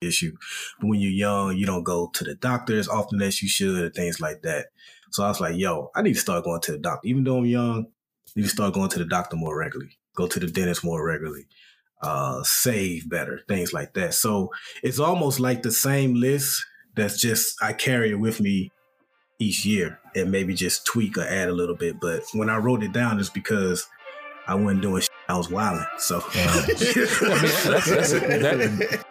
issue. But when you're young, you don't go to the doctor as often as you should, things like that. So I was like, yo, I need to start going to the doctor. Even though I'm young, I need to start going to the doctor more regularly, go to the dentist more regularly, uh, save better, things like that. So it's almost like the same list that's just, I carry it with me each year and maybe just tweak or add a little bit. But when I wrote it down, it's because I wasn't doing shit. I was wilding. So, I mean, that's, that's, that,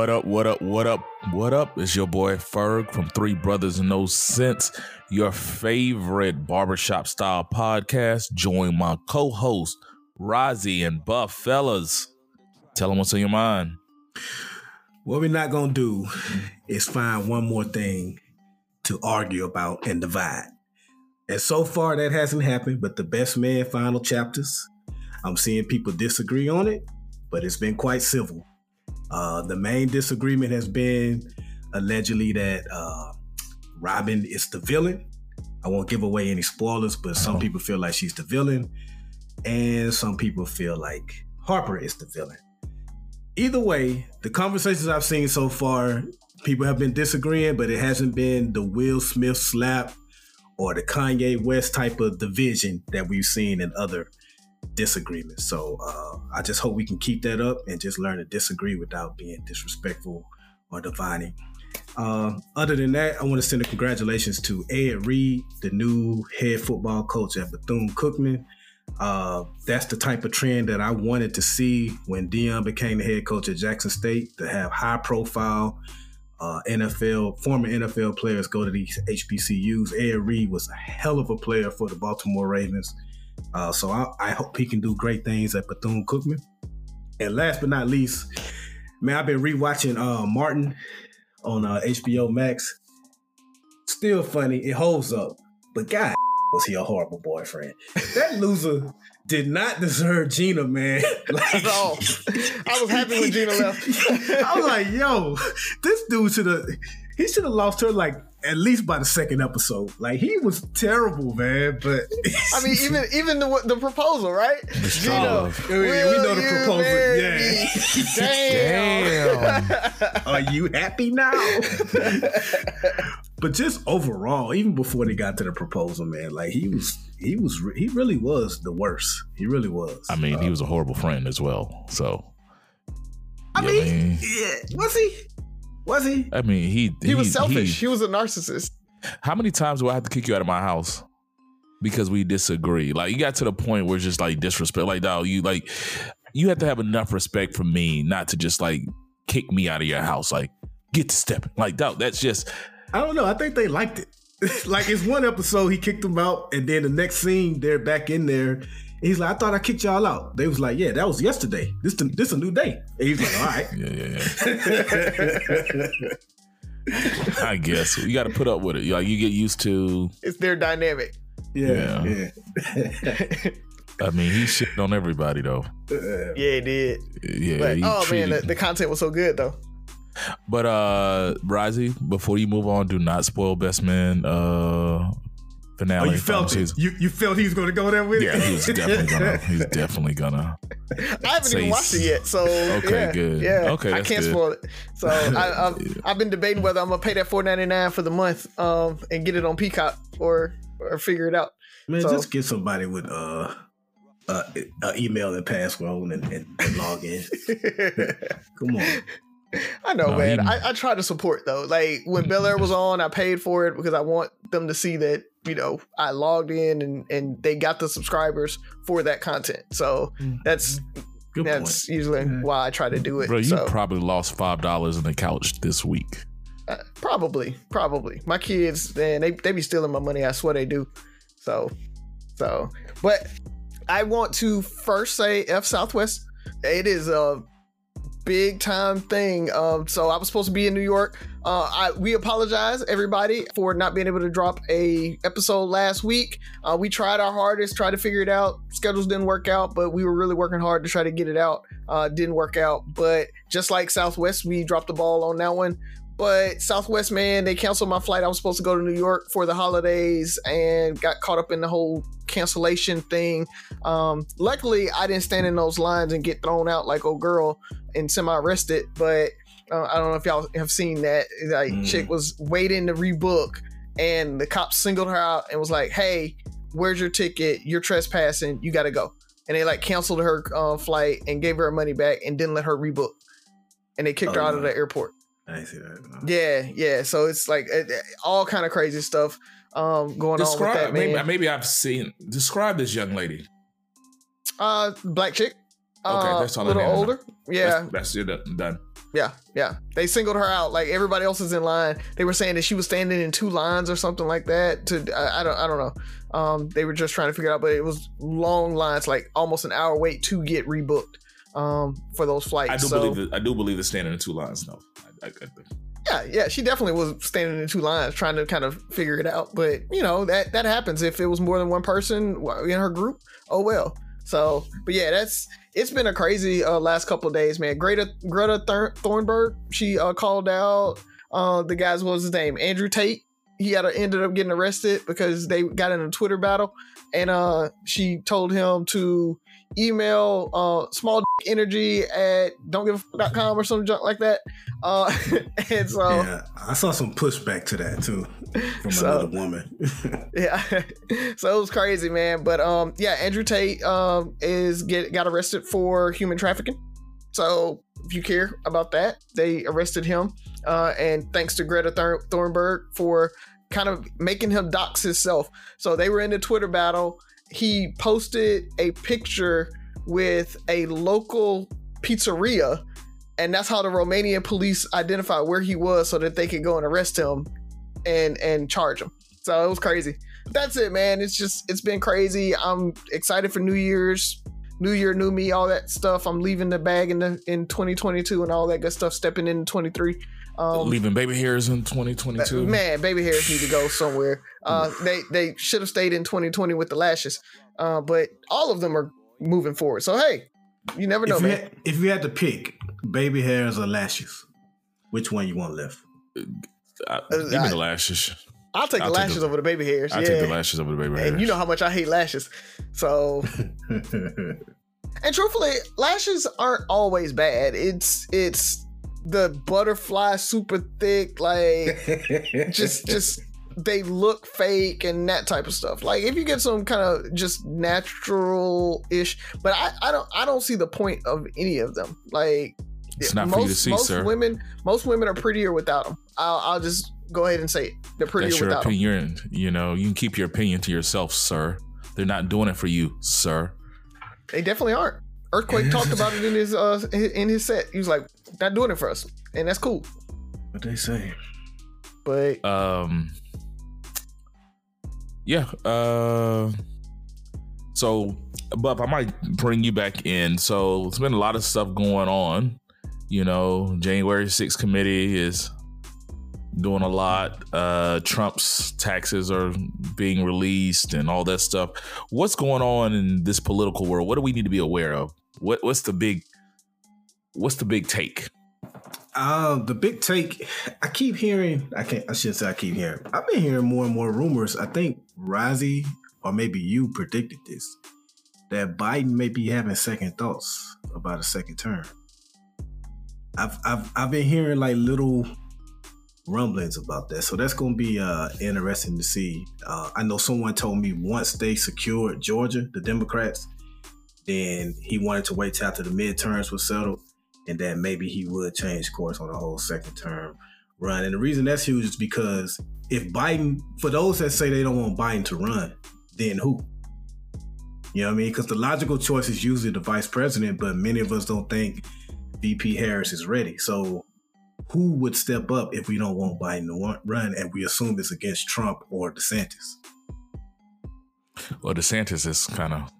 What up, what up, what up, what up? It's your boy Ferg from Three Brothers No Sense, your favorite barbershop style podcast. Join my co host, Rozzy and Buff Fellas. Tell them what's on your mind. What we're not going to do is find one more thing to argue about and divide. And so far, that hasn't happened, but the best man final chapters, I'm seeing people disagree on it, but it's been quite civil. Uh, the main disagreement has been allegedly that uh, Robin is the villain. I won't give away any spoilers, but some uh-huh. people feel like she's the villain, and some people feel like Harper is the villain. Either way, the conversations I've seen so far, people have been disagreeing, but it hasn't been the Will Smith slap or the Kanye West type of division that we've seen in other disagreement. So uh, I just hope we can keep that up and just learn to disagree without being disrespectful or divining. Uh, other than that, I want to send a congratulations to Ed Reed, the new head football coach at Bethune Cookman. Uh, that's the type of trend that I wanted to see when Deion became the head coach at Jackson State to have high profile uh, NFL, former NFL players go to these HBCUs. Ed Reed was a hell of a player for the Baltimore Ravens. Uh, so I, I, hope he can do great things at Bethune Cookman. And last but not least, man, I've been rewatching uh, Martin on uh, HBO Max. Still funny, it holds up, but God was he a horrible boyfriend? That loser did not deserve Gina, man. like, I was happy when Gina left. I was like, yo, this dude should have he should have lost her like at least by the second episode. Like he was terrible, man. But I mean, even even the the proposal, right? Gino, we, we know the proposal. Yeah. Damn. Damn. Are you happy now? but just overall, even before they got to the proposal, man, like he was, he was, he really was the worst. He really was. I mean, uh, he was a horrible friend as well. So. I mean, I mean, yeah, was he? Was he? I mean, he he, he was selfish. He, he was a narcissist. How many times do I have to kick you out of my house because we disagree? Like you got to the point where it's just like disrespect. Like dog, you like you have to have enough respect for me not to just like kick me out of your house. Like get to stepping. Like dog, that's just. I don't know. I think they liked it. like it's one episode he kicked them out, and then the next scene they're back in there, he's like, I thought I kicked y'all out. They was like, Yeah, that was yesterday. This this a new day. And he's like, All right. yeah, yeah, yeah. I guess you got to put up with it. Like you get used to. It's their dynamic. Yeah, yeah. yeah. I mean, he shit on everybody though. Yeah, he did. Yeah. But, oh treated... man, the, the, content was so good though. But uh Rozzy, before you move on, do not spoil Best Man uh finale. Oh, you felt it. You you felt he was going to go there with yeah, it. Yeah, he was definitely gonna. He's definitely gonna. I haven't even watched it yet, so okay, yeah, good. Yeah, okay, I can't good. spoil it. So I, I've, I've been debating whether I'm gonna pay that four ninety nine for the month, um, and get it on Peacock or or figure it out. Man, so, just get somebody with uh. Uh, uh, email and password and, and, and log in. Come on. I know, no, man. I, I try to support though. Like when Bel Air was on, I paid for it because I want them to see that you know I logged in and and they got the subscribers for that content. So mm-hmm. that's Good that's point. usually yeah. why I try to do it. Bro, you so. probably lost five dollars in the couch this week. Uh, probably, probably. My kids, man, they they be stealing my money. I swear they do. So, so, but I want to first say F Southwest. It is a big time thing. Um, so I was supposed to be in New York. Uh, I, we apologize everybody for not being able to drop a episode last week. Uh, we tried our hardest, tried to figure it out. Schedules didn't work out, but we were really working hard to try to get it out. Uh, didn't work out, but just like Southwest, we dropped the ball on that one. But Southwest, man, they canceled my flight. I was supposed to go to New York for the holidays and got caught up in the whole cancellation thing. Um, luckily, I didn't stand in those lines and get thrown out like old girl and semi arrested. But uh, I don't know if y'all have seen that. Like, mm. chick was waiting to rebook, and the cops singled her out and was like, "Hey, where's your ticket? You're trespassing. You got to go." And they like canceled her uh, flight and gave her her money back and didn't let her rebook, and they kicked oh, her out of the airport. I see that. No. Yeah, yeah. So it's like all kind of crazy stuff um, going describe, on with that man. Maybe, maybe, I've seen. Describe this young lady. Uh, black chick. Okay, uh, that's all. A little older. Yeah, that's, that's it. Done. Yeah, yeah. They singled her out. Like everybody else is in line. They were saying that she was standing in two lines or something like that. To I, I don't I don't know. Um, they were just trying to figure out, but it was long lines, like almost an hour wait to get rebooked um, for those flights. I do so, believe that, I do believe the standing in two lines. No, Yeah, yeah, she definitely was standing in two lines trying to kind of figure it out. But you know that that happens if it was more than one person in her group. Oh well. So, but yeah, that's it's been a crazy uh, last couple of days, man. Greta Greta Thunberg, she uh, called out uh, the guys. What was his name? Andrew Tate. He had ended up getting arrested because they got in a Twitter battle, and uh, she told him to email uh, small energy at don'tgiveaffuck.com or some junk like that. Uh, and so yeah, I saw some pushback to that too from so, another woman. yeah, so it was crazy, man. But um, yeah, Andrew Tate um is get got arrested for human trafficking. So if you care about that, they arrested him. Uh, and thanks to Greta Thunberg for kind of making him dox himself. So they were in the Twitter battle he posted a picture with a local pizzeria and that's how the Romanian police identified where he was so that they could go and arrest him and and charge him. So it was crazy. That's it, man. It's just it's been crazy. I'm excited for New Year's, New Year, new me, all that stuff. I'm leaving the bag in the in 2022 and all that good stuff. Stepping in 23. Um, Leaving baby hairs in 2022. Man, baby hairs need to go somewhere. Uh, they they should have stayed in 2020 with the lashes, uh, but all of them are moving forward. So hey, you never know, if man. You had, if you had to pick baby hairs or lashes, which one you want left? Uh, give me the lashes. I'll take I'll the lashes take the, over the baby hairs. I'll yeah. take the lashes over the baby hairs. And you know how much I hate lashes. So And truthfully, lashes aren't always bad. It's it's the butterfly super thick, like just just they look fake and that type of stuff. Like if you get some kind of just natural ish, but I, I don't I don't see the point of any of them. Like it's not most, for you to see, most sir. Women most women are prettier without them. I'll, I'll just go ahead and say it. They're prettier That's your without opinion. Them. You know, you can keep your opinion to yourself, sir. They're not doing it for you, sir. They definitely aren't. Earthquake talked about it in his uh in his set. He was like, "Not doing it for us," and that's cool. What they say, but um, yeah. Uh, so, but I might bring you back in. So, it's been a lot of stuff going on. You know, January 6th committee is doing a lot. Uh, Trump's taxes are being released and all that stuff. What's going on in this political world? What do we need to be aware of? What what's the big what's the big take? Uh, the big take. I keep hearing. I can't. I shouldn't say I keep hearing. I've been hearing more and more rumors. I think Rozzy or maybe you predicted this that Biden may be having second thoughts about a second term. I've I've I've been hearing like little rumblings about that, so that's going to be uh, interesting to see. Uh, I know someone told me once they secured Georgia, the Democrats, then he wanted to wait till after the midterms were settled, and then maybe he would change course on the whole second term run. And the reason that's huge is because if Biden, for those that say they don't want Biden to run, then who? You know what I mean? Because the logical choice is usually the vice president, but many of us don't think VP Harris is ready. So who would step up if we don't want Biden to run and we assume it's against Trump or DeSantis? Well, DeSantis is kind of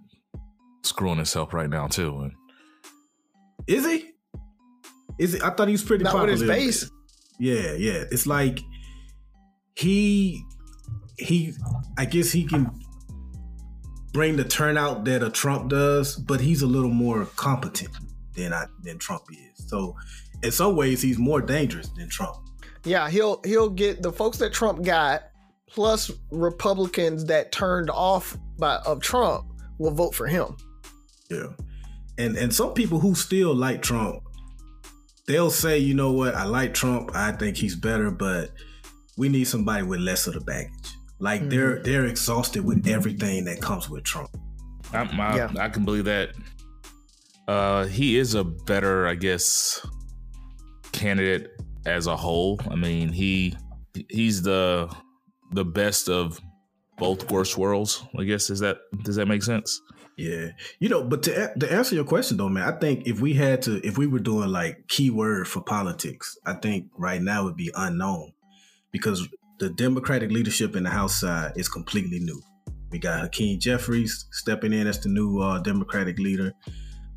screwing himself right now too. Is he? Is it? I thought he was pretty Not popular. with his base. Yeah, yeah. It's like he he. I guess he can bring the turnout that a Trump does, but he's a little more competent than I than Trump is. So in some ways, he's more dangerous than Trump. Yeah, he'll he'll get the folks that Trump got, plus Republicans that turned off by of Trump will vote for him. Yeah, and and some people who still like Trump, they'll say, you know what, I like Trump, I think he's better, but we need somebody with less of the baggage. Like mm-hmm. they're they're exhausted with everything that comes with Trump. I, I, yeah. I can believe that. Uh, he is a better, I guess, candidate as a whole. I mean, he he's the the best of both worst worlds. I guess is that does that make sense? Yeah, you know, but to to answer your question though, man, I think if we had to, if we were doing like keyword for politics, I think right now would be unknown because the Democratic leadership in the House side is completely new. We got Hakeem Jeffries stepping in as the new uh, Democratic leader.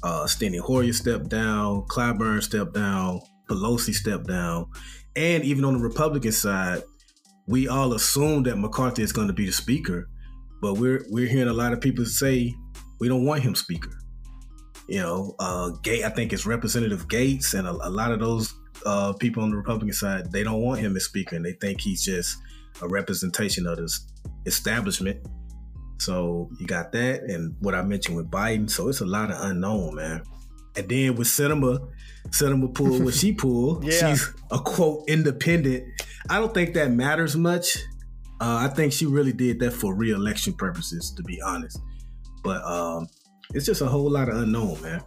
Uh, Steny Hoyer stepped down. Clyburn stepped down. Pelosi stepped down. And even on the Republican side, we all assume that McCarthy is going to be the speaker, but we're we're hearing a lot of people say we don't want him speaker. You know, uh, Gate, I think it's Representative Gaetz and a, a lot of those uh, people on the Republican side, they don't want him as speaker, and they think he's just a representation of this establishment. So you got that, and what I mentioned with Biden. So it's a lot of unknown, man. And then with Sinema, Sinema pulled what she pulled. yeah. She's a quote independent. I don't think that matters much. Uh, I think she really did that for re-election purposes, to be honest. But um, it's just a whole lot of unknown, man.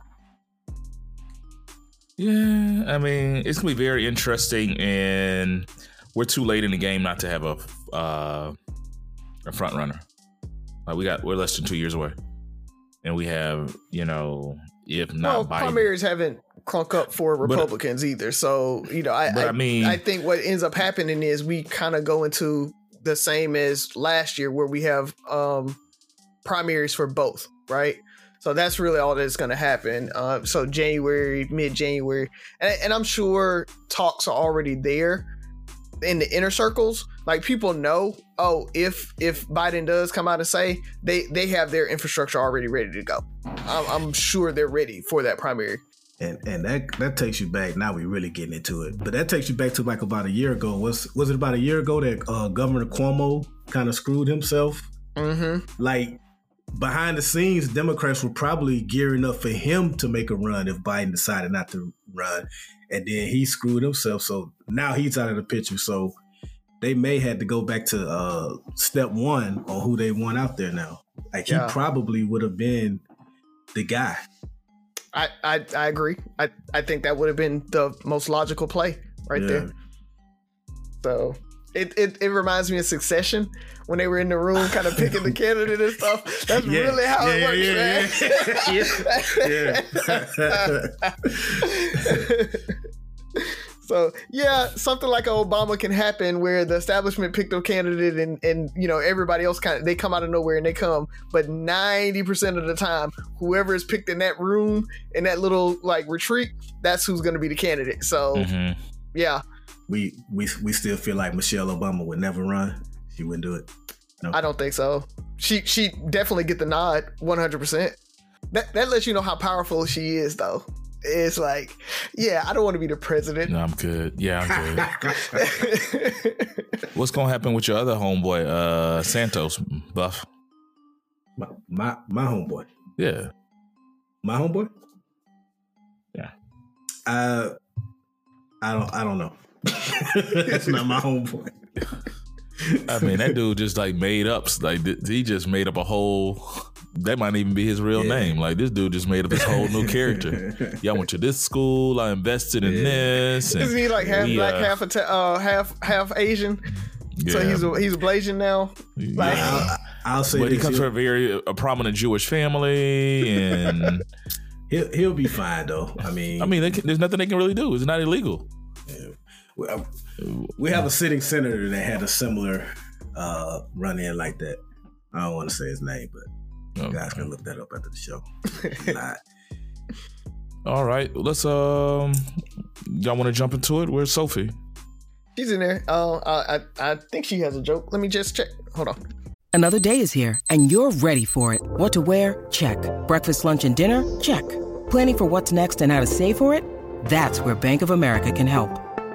Yeah, I mean, it's gonna be very interesting, and we're too late in the game not to have a uh, a front runner. Like we got, we're less than two years away, and we have, you know, if not well, Biden. primaries haven't crunk up for Republicans but, either. So you know, I, I, I mean, I think what ends up happening is we kind of go into the same as last year, where we have um, primaries for both, right? So that's really all that's going to happen. Uh, so January, mid January, and, and I'm sure talks are already there in the inner circles like people know oh if if biden does come out and say they they have their infrastructure already ready to go i'm, I'm sure they're ready for that primary and and that that takes you back now we're really getting into it but that takes you back to like about a year ago was was it about a year ago that uh, governor cuomo kind of screwed himself mm-hmm. like behind the scenes democrats were probably gearing up for him to make a run if biden decided not to run and then he screwed himself. So now he's out of the picture. So they may have to go back to uh, step one on who they want out there now. Like yeah. he probably would have been the guy. I, I, I agree. I, I think that would have been the most logical play right yeah. there. So it, it it reminds me of Succession when they were in the room, kind of picking the candidate and stuff. That's yeah, really how yeah, it works, yeah, man. so yeah, something like Obama can happen where the establishment picked a candidate and and you know everybody else kind of they come out of nowhere and they come, but ninety percent of the time, whoever is picked in that room in that little like retreat, that's who's going to be the candidate. So mm-hmm. yeah we we we still feel like Michelle Obama would never run. She wouldn't do it. No. I don't think so. She she definitely get the nod, one hundred percent. That that lets you know how powerful she is, though. It's like, yeah, I don't want to be the president. No, I'm good. Yeah, I'm good. What's gonna happen with your other homeboy, uh, Santos Buff? My my my homeboy. Yeah. My homeboy. Yeah. Uh, I don't. I don't know. That's not my whole point. I mean, that dude just like made up. Like he just made up a whole. That might even be his real yeah. name. Like this dude just made up his whole new character. Yeah, I went to this school. I invested in yeah. this. Is he like half we, black, uh, half uh, half half Asian? Yeah. So he's a he's a Blasian now. Like, I'll, I'll, say, but he comes from a very a prominent Jewish family, and he'll he'll be fine though. I mean, I mean, can, there's nothing they can really do. It's not illegal we have a sitting senator that had a similar uh, run in like that. I don't want to say his name, but okay. you guys can look that up after the show. All right, let's um, y'all want to jump into it? Where's Sophie? She's in there. Uh, I I think she has a joke. Let me just check. Hold on. Another day is here, and you're ready for it. What to wear? Check. Breakfast, lunch, and dinner? Check. Planning for what's next and how to save for it? That's where Bank of America can help.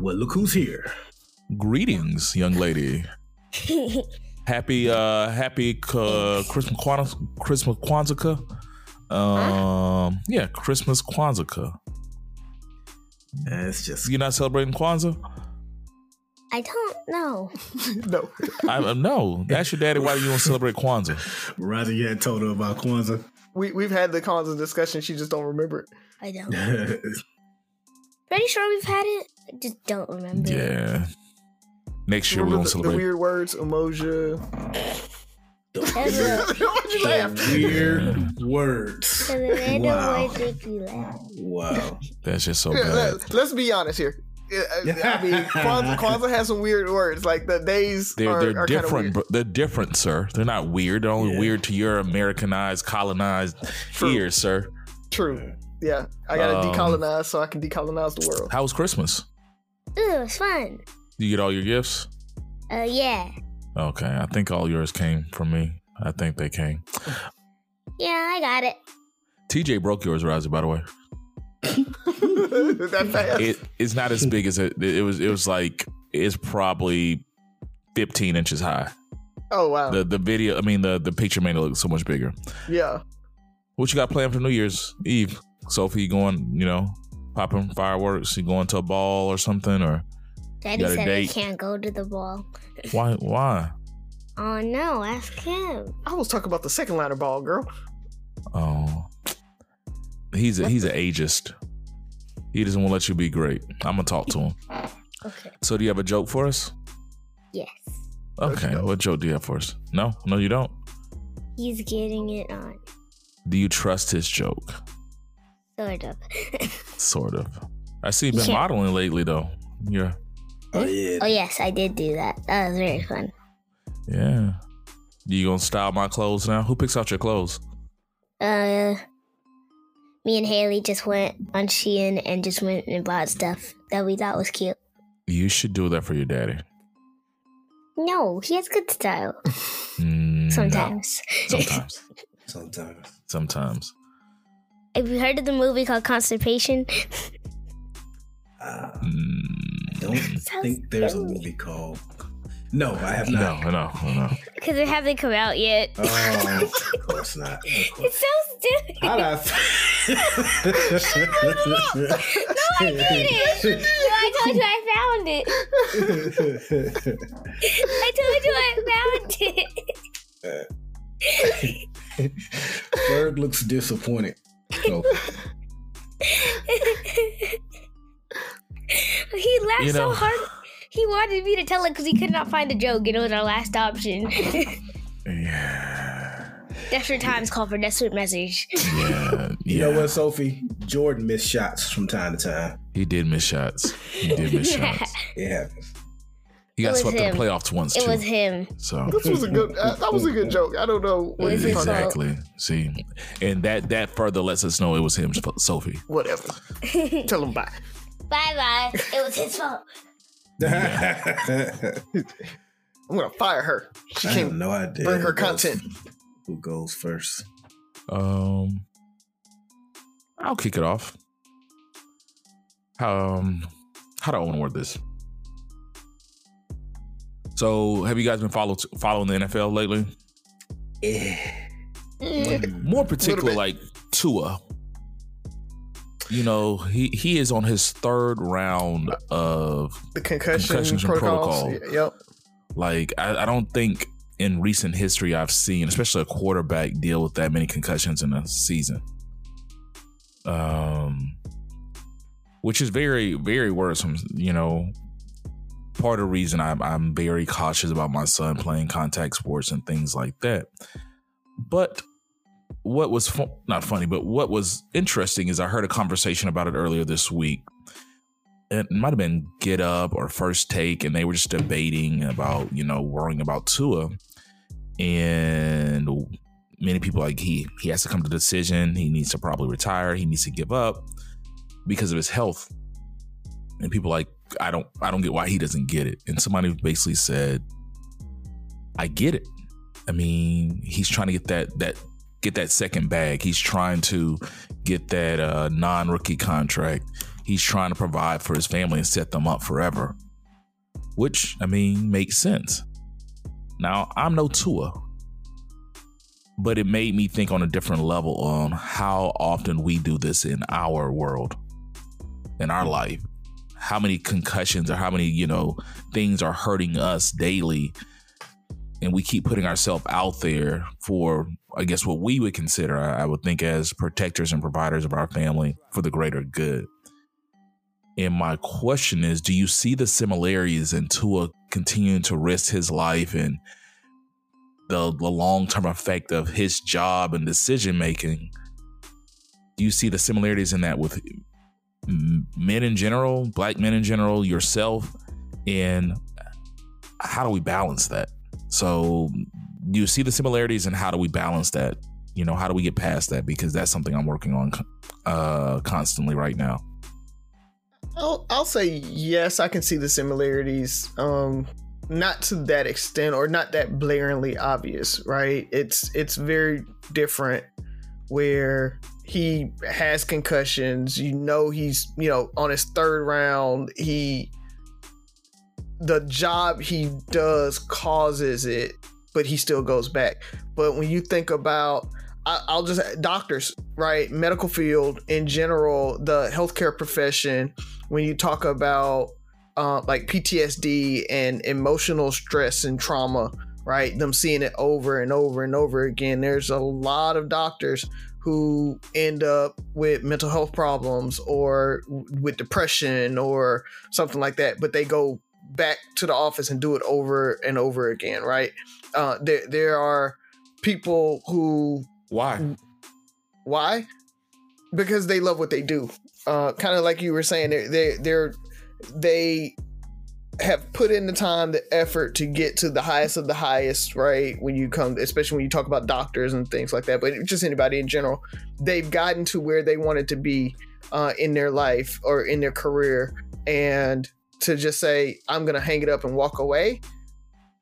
Well, look who's here. Greetings, young lady. happy uh happy uh, Christmas Kwanzaa Christmas Kwanzaa. Um yeah, Christmas Kwanzaa. It's just you're not celebrating Kwanzaa? I don't know. no. I uh, no. Ask your daddy why do you don't celebrate Kwanzaa. Roger, you had told her about Kwanzaa. We we've had the Kwanzaa discussion. She just don't remember it. I don't. Pretty sure we've had it. I just don't remember. Yeah. Next year we Remember don't the, the weird words, emoji. That's a- Why'd you laugh? Weird words. So the Wow. words make you laugh. Wow. That's just so bad. let, let's be honest here. Yeah, I mean, Kwanzaa, Kwanzaa has some weird words. Like the days They're are, they're are different. weird. They're different, sir. They're not weird. They're only Yeah. weird to your Americanized, colonized True. ears, sir. True. Yeah, I gotta Um, decolonize so I can decolonize the world. How was Christmas? Ooh, it was fun. You get all your gifts? Uh, yeah. Okay, I think all yours came from me. I think they came. Yeah, I got it. TJ broke yours, Rosie. By the way, that fast. it it's not as big as it. It was. It was like it's probably fifteen inches high. oh wow. The the video. I mean, the the picture made it look so much bigger. yeah. What you got planned for New Year's Eve? Sophie, you going? You know, popping fireworks? You going to a ball or something? Or Daddy got a said date? I can't go to the ball. why? Why? Oh no, ask him. I was talking about the second liner ball, girl. Oh, he's a, he's an ageist. He doesn't want to let you be great. I'm gonna talk to him. Okay. So, do you have a joke for us? Yes. Okay, go. what joke do you have for us? No, no, you don't. He's getting it on. Do you trust his joke? Sort of. Sort of. I see you've been Yeah. modeling lately, though. Yeah, Oh yeah. oh yes, I did do that. That was very fun. yeah. You gonna style my clothes now? Who picks out your clothes? Uh, me and Haley just went on Shein and just went and bought stuff that we thought was cute. You should do that for your daddy. No, he has good style. Mm, Sometimes. Sometimes. Sometimes. Sometimes. Have you heard of the movie called Constipation? Uh, Mm, don't think there's a movie called. No, I have not. no, no. No. Because it hasn't come out yet. Oh, of course not. Of course. It's so stupid. How did I? I did it. No, I told you I found it. I told you I found it. Berg looks disappointed. So, he laughed You know- so hard. He wanted me to tell it because he could not find the joke, and it was our last option. Yeah. Desperate times call for desperate message. Yeah. you yeah. know what, Sophie? Jordan missed shots from time to time. He did miss shots. He did miss shots. It happens. He got was swept in the playoffs once It too. was him. so This was a good. Uh, that was a good joke. I don't know what you his talking about. exactly. See, and that that further lets us know it was him, Sophie. Whatever. Tell him bye. Bye bye. It was his fault. I I'm gonna fire her. She have can't no idea. bring her who goes- content. Who goes first? Um, I'll kick it off. Um, how do I want to word this? So, have you guys been follow, following the NFL lately? Eh. More particular, like Tua. You know, he he is on his third round of the concussion concussions protocol. Yep. Like I, I don't think in recent history I've seen, especially a quarterback, deal with that many concussions in a season. Um, which is very very worrisome. You know, part of the reason I'm I'm very cautious about my son playing contact sports and things like that. But what was fu- not funny, but what was interesting is I heard a conversation about it earlier this week. It might have been Get Up or First Take, and they were just debating about you know worrying about Tua, and many people like he he has to come to decision. He needs to probably retire. He needs to give up because of his health. And people like I don't I don't get why he doesn't get it. And somebody basically said, I get it. I mean, he's trying to get that that get that second bag. He's trying to get that uh, non-rookie contract. He's trying to provide for his family and set them up forever. Which I mean makes sense. Now I'm no Tua, but it made me think on a different level on how often we do this in our world, in our life. How many concussions or how many, you know, things are hurting us daily. And we keep putting ourselves out there for, I guess, what we would consider, I would think, as protectors and providers of our family for the greater good. And my question is do you see the similarities in Tua continuing to risk his life and the, the long term effect of his job and decision making? Do you see the similarities in that with men in general, black men in general, yourself? And how do we balance that? So, do you see the similarities and how do we balance that? You know, how do we get past that? Because that's something I'm working on uh, constantly right now. I'll, I'll say yes, I can see the similarities. Um, not to that extent or not that blaringly obvious, right? It's it's very different where he has concussions. You know he's, you know, on his third round, he the job he does causes it, but he still goes back. But when you think about I, will just doctors, right? Medical field in general, the healthcare profession. When you talk about uh, like PTSD and emotional stress and trauma, right? Them seeing it over and over and over again. There's a lot of doctors who end up with mental health problems or with depression or something like that, but they go back to the office and do it over and over again, right? Uh, there, there are people who why? Why? Because they love what they do. Uh, kind of like you were saying, they they they're they have put in the time, the effort to get to the highest of the highest, right? When you come, especially when you talk about doctors and things like that, but just anybody in general, they've gotten to where they wanted to be uh, in their life or in their career, and to just say, "I'm going to hang it up and walk away,"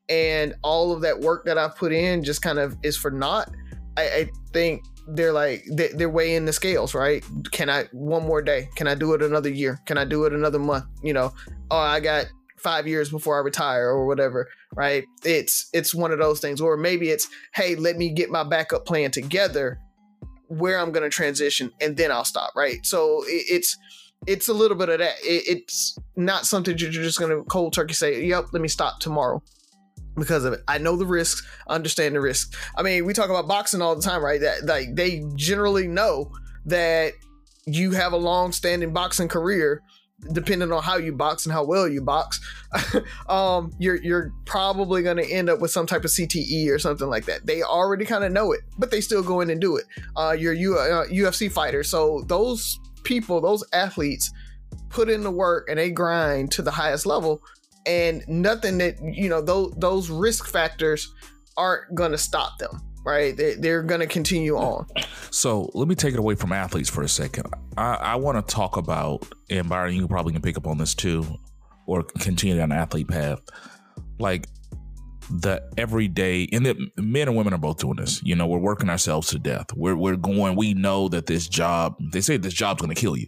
and all of that work that I've put in just kind of is for naught. I, I think they're like they, they're weighing the scales, right? Can I one more day? Can I do it another year? Can I do it another month? You know, oh, I got five years before I retire or whatever, right? It's it's one of those things, or maybe it's hey, let me get my backup plan together, where I'm going to transition, and then I'll stop, right? So it, it's it's a little bit of that. It, it's not something you're just going to cold turkey say, yep, let me stop tomorrow because of it. I know the risks, understand the risks. I mean, we talk about boxing all the time, right? That like they generally know that you have a long-standing boxing career depending on how you box and how well you box um, you're you're probably going to end up with some type of CTE or something like that. They already kind of know it but they still go in and do it. Uh, you're U- uh, UFC fighter so those people those athletes put in the work and they grind to the highest level and nothing that you know those those risk factors aren't going to stop them right? They, they're going to continue on. So let me take it away from athletes for a second. I, I want to talk about and byron you probably can pick up on this too or continue down the athlete path. Like the everyday and the men and women are both doing this. You know we're working ourselves to death. We're, we're going we know that this job they say this job's going to kill you.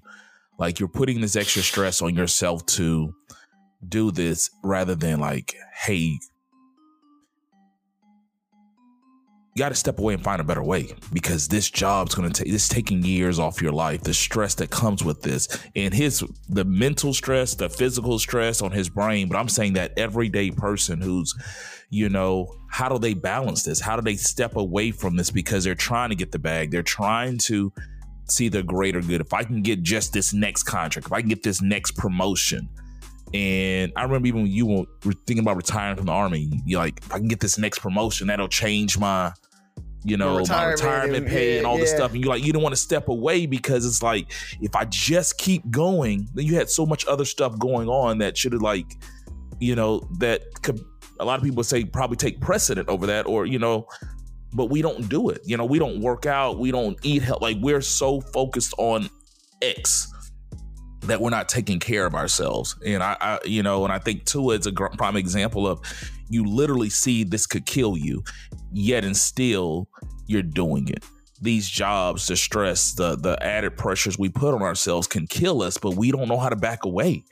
Like you're putting this extra stress on yourself to do this rather than like, hey, you got to step away and find a better way because this job's going to take this taking years off your life the stress that comes with this and his the mental stress the physical stress on his brain. But i'm saying that everyday person who's you know how do they balance this? How do they step away from this? Because they're trying to get the bag. They're trying to see the greater good. If i can get just this next contract if i can get this next promotion. And I remember even when you were thinking about retiring from the army, you're like, if I can get this next promotion, that'll change my, you know, retirement my retirement pay and all yeah. this stuff. And you're like, you don't want to step away because it's like, if I just keep going, then you had so much other stuff going on that should have like, you know, that could a lot of people say probably take precedent over that, or you know, but we don't do it. You know, we don't work out, we don't eat health. Like we're so focused on X that we're not taking care of ourselves. And I, I you know, and I think Tua is a prime example of you literally see this could kill you, yet and still you're doing it. These jobs, the stress, the the added pressures we put on ourselves can kill us, but we don't know how to back away.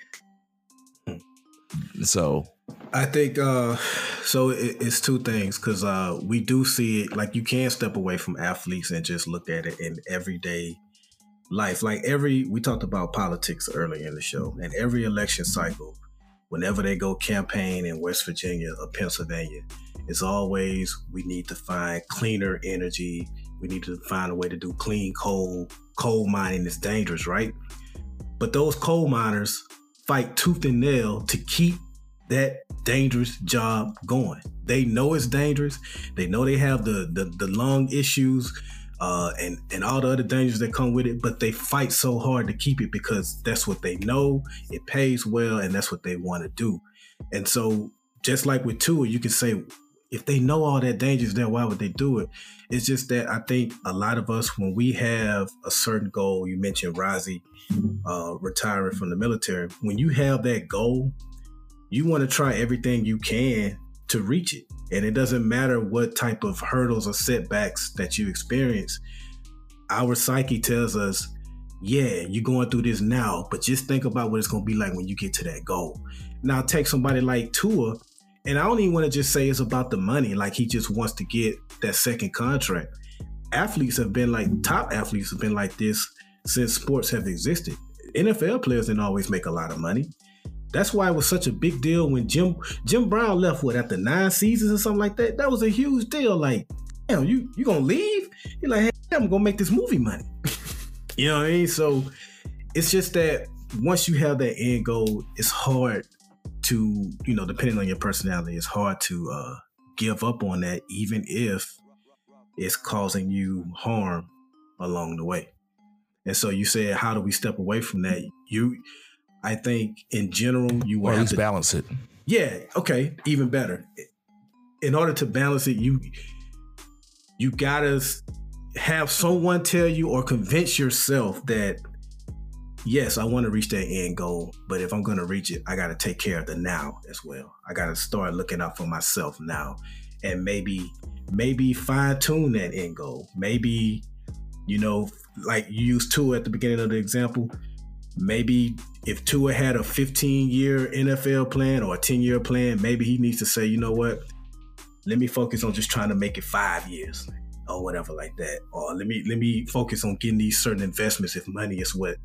So I think uh so it, it's two things because uh we do see it like you can step away from athletes and just look at it in everyday life. Like every, we talked about politics earlier in the show, and every election cycle, whenever they go campaign in West Virginia or Pennsylvania, it's always we need to find cleaner energy. We need to find a way to do clean coal. Coal mining is dangerous, right? But those coal miners fight tooth and nail to keep that dangerous job going. They know it's dangerous. They know they have the the, the lung issues uh, and and all the other dangers that come with it. But they fight so hard to keep it because that's what they know. It pays well, and that's what they want to do. And so, just like with Tua, you can say if they know all that dangers there, why would they do it? It's just that I think a lot of us, when we have a certain goal, you mentioned Rozzy uh, retiring from the military. When you have that goal, you want to try everything you can to reach it. And it doesn't matter what type of hurdles or setbacks that you experience. Our psyche tells us, yeah, you're going through this now, but just think about what it's going to be like when you get to that goal. Now, take somebody like Tua, and I don't even want to just say it's about the money, like he just wants to get that second contract. Athletes have been like, top athletes have been like this since sports have existed. NFL players didn't always make a lot of money. That's why it was such a big deal when Jim Jim Brown left. What after nine seasons or something like that? That was a huge deal. Like, damn, you you gonna leave? You're like, hey, I'm gonna make this movie money. you know what I mean? So it's just that once you have that end goal, it's hard to you know, depending on your personality, it's hard to uh, give up on that, even if it's causing you harm along the way. And so you said, how do we step away from that? You I think in general you will or at to, balance it. Yeah, okay, even better. In order to balance it, you you gotta have someone tell you or convince yourself that yes, I want to reach that end goal, but if I'm going to reach it, I got to take care of the now as well. I got to start looking out for myself now and maybe maybe fine tune that end goal. Maybe you know, like you used to at the beginning of the example, maybe if Tua had a 15 year NFL plan or a 10 year plan, maybe he needs to say, you know what, let me focus on just trying to make it five years or whatever like that. Or let me let me focus on getting these certain investments if money is what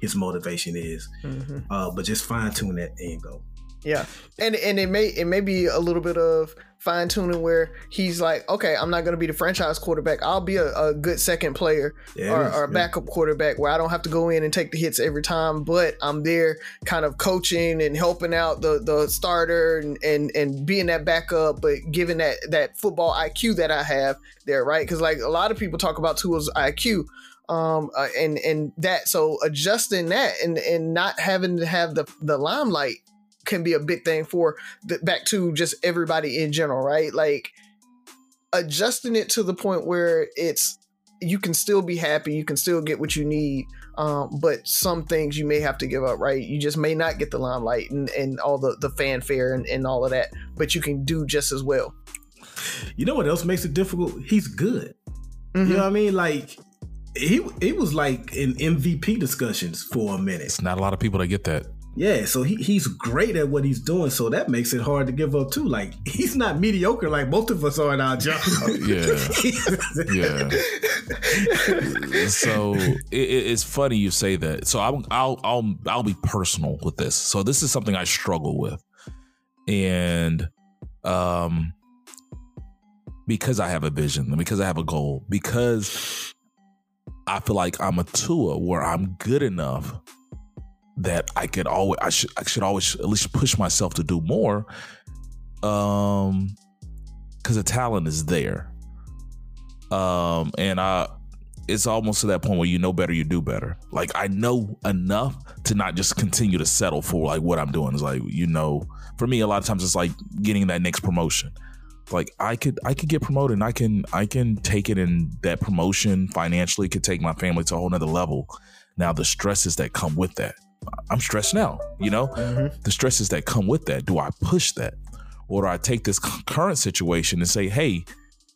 his motivation is. Mm-hmm. Uh, but just fine tune that angle. Yeah, and and it may it may be a little bit of fine tuning where he's like, okay, I'm not going to be the franchise quarterback. I'll be a, a good second player yeah, or, or, a backup yeah. quarterback where I don't have to go in and take the hits every time, but I'm there kind of coaching and helping out the the starter and and, and being that backup, but giving that that football IQ that I have there, right? Because like a lot of people talk about Tua's IQ um uh, and and that so adjusting that and and not having to have the the limelight can be a big thing for the, back to just everybody in general, right? Like adjusting it to the point where it's you can still be happy, you can still get what you need, um, but some things you may have to give up, right? You just may not get the limelight and, and all the, the fanfare and, and all of that, but you can do just as well. You know what else makes it difficult? He's good. Mm-hmm. You know what I mean? Like he he was like in MVP discussions for a minute. It's not a lot of people that get that. Yeah, so he, he's great at what he's doing, so that makes it hard to give up too. Like he's not mediocre like most of us are in our job. yeah, yeah. so it, it's funny you say that. So I'll I'll I'll I'll be personal with this. So this is something I struggle with, and um, because I have a vision, because I have a goal, because I feel like I'm a Tua where I'm good enough that I could always I should I should always at least push myself to do more. Um because the talent is there. Um and I it's almost to that point where you know better, you do better. Like I know enough to not just continue to settle for like what I'm doing. Is like, you know, for me a lot of times it's like getting that next promotion. Like I could I could get promoted and I can I can take it in that promotion financially could take my family to a whole nother level. Now the stresses that come with that I'm stressed now, you know? Mm-hmm. The stresses that come with that. Do I push that? Or do I take this current situation and say, hey,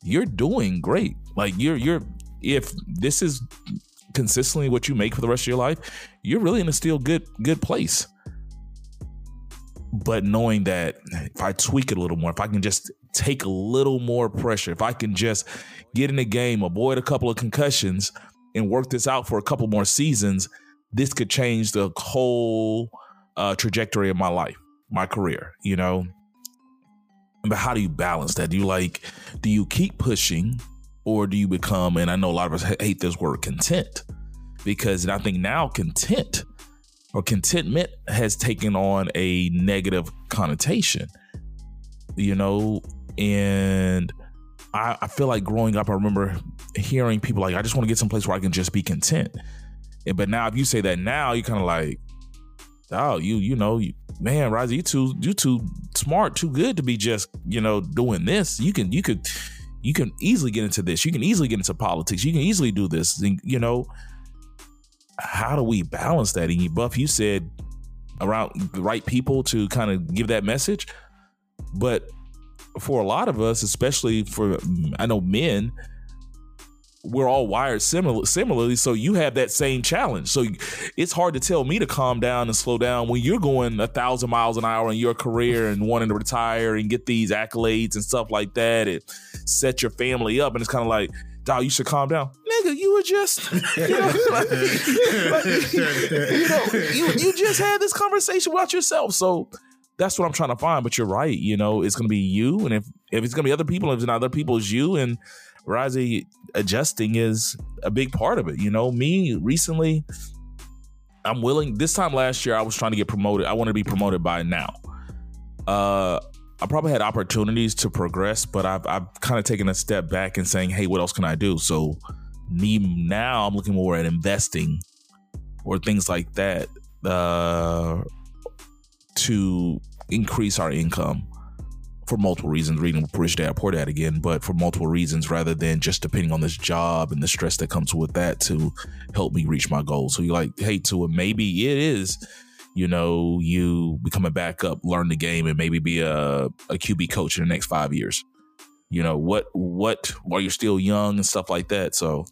you're doing great. Like you're you're if this is consistently what you make for the rest of your life, you're really in a still good good place. But knowing that if I tweak it a little more, if I can just take a little more pressure, if I can just get in the game, avoid a couple of concussions, and work this out for a couple more seasons, this could change the whole uh, trajectory of my life, my career, you know? But how do you balance that? Do you like, do you keep pushing or do you become, and I know a lot of us hate this word content because I think now content or contentment has taken on a negative connotation, you know? And I, I feel like growing up, I remember hearing people like, I just want to get someplace where I can just be content. But now if you say that now, you're kind of like, oh, you you know, you, man, Rozzy, you too you too smart, too good to be just you know doing this. You can you could you can easily get into this. You can easily get into politics. You can easily do this. And, you know, how do we balance that? And you, Buff, you said around the right people to kind of give that message, but for a lot of us, especially for I know men, we're all wired similar, similarly. So you have that same challenge. So it's hard to tell me to calm down and slow down when you're going a thousand miles an hour in your career and wanting to retire and get these accolades and stuff like that and set your family up. And it's kind of like, dog, you should calm down. Nigga, you were just, you know, like, like, you, know you, you just had this conversation about yourself. So that's what I'm trying to find. But you're right. You know, it's going to be you. And if, if it's going to be other people, if it's not other people, it's you. And Rozzy adjusting is a big part of it. You know, me recently, I'm willing. This time last year, I was trying to get promoted. I want to be promoted by now. Uh, I probably had opportunities to progress, but I've I've kind of taken a step back and saying, hey, what else can I do? So me now, I'm looking more at investing or things like that uh, to increase our income for multiple reasons, reading Rich Dad Poor Dad again, but for multiple reasons rather than just depending on this job and the stress that comes with that to help me reach my goals. So you like, hey, to it, maybe it is, you know, you become a backup, learn the game, and maybe be a, a QB coach in the next five years. You know, what, what, while you're still young and stuff like that. So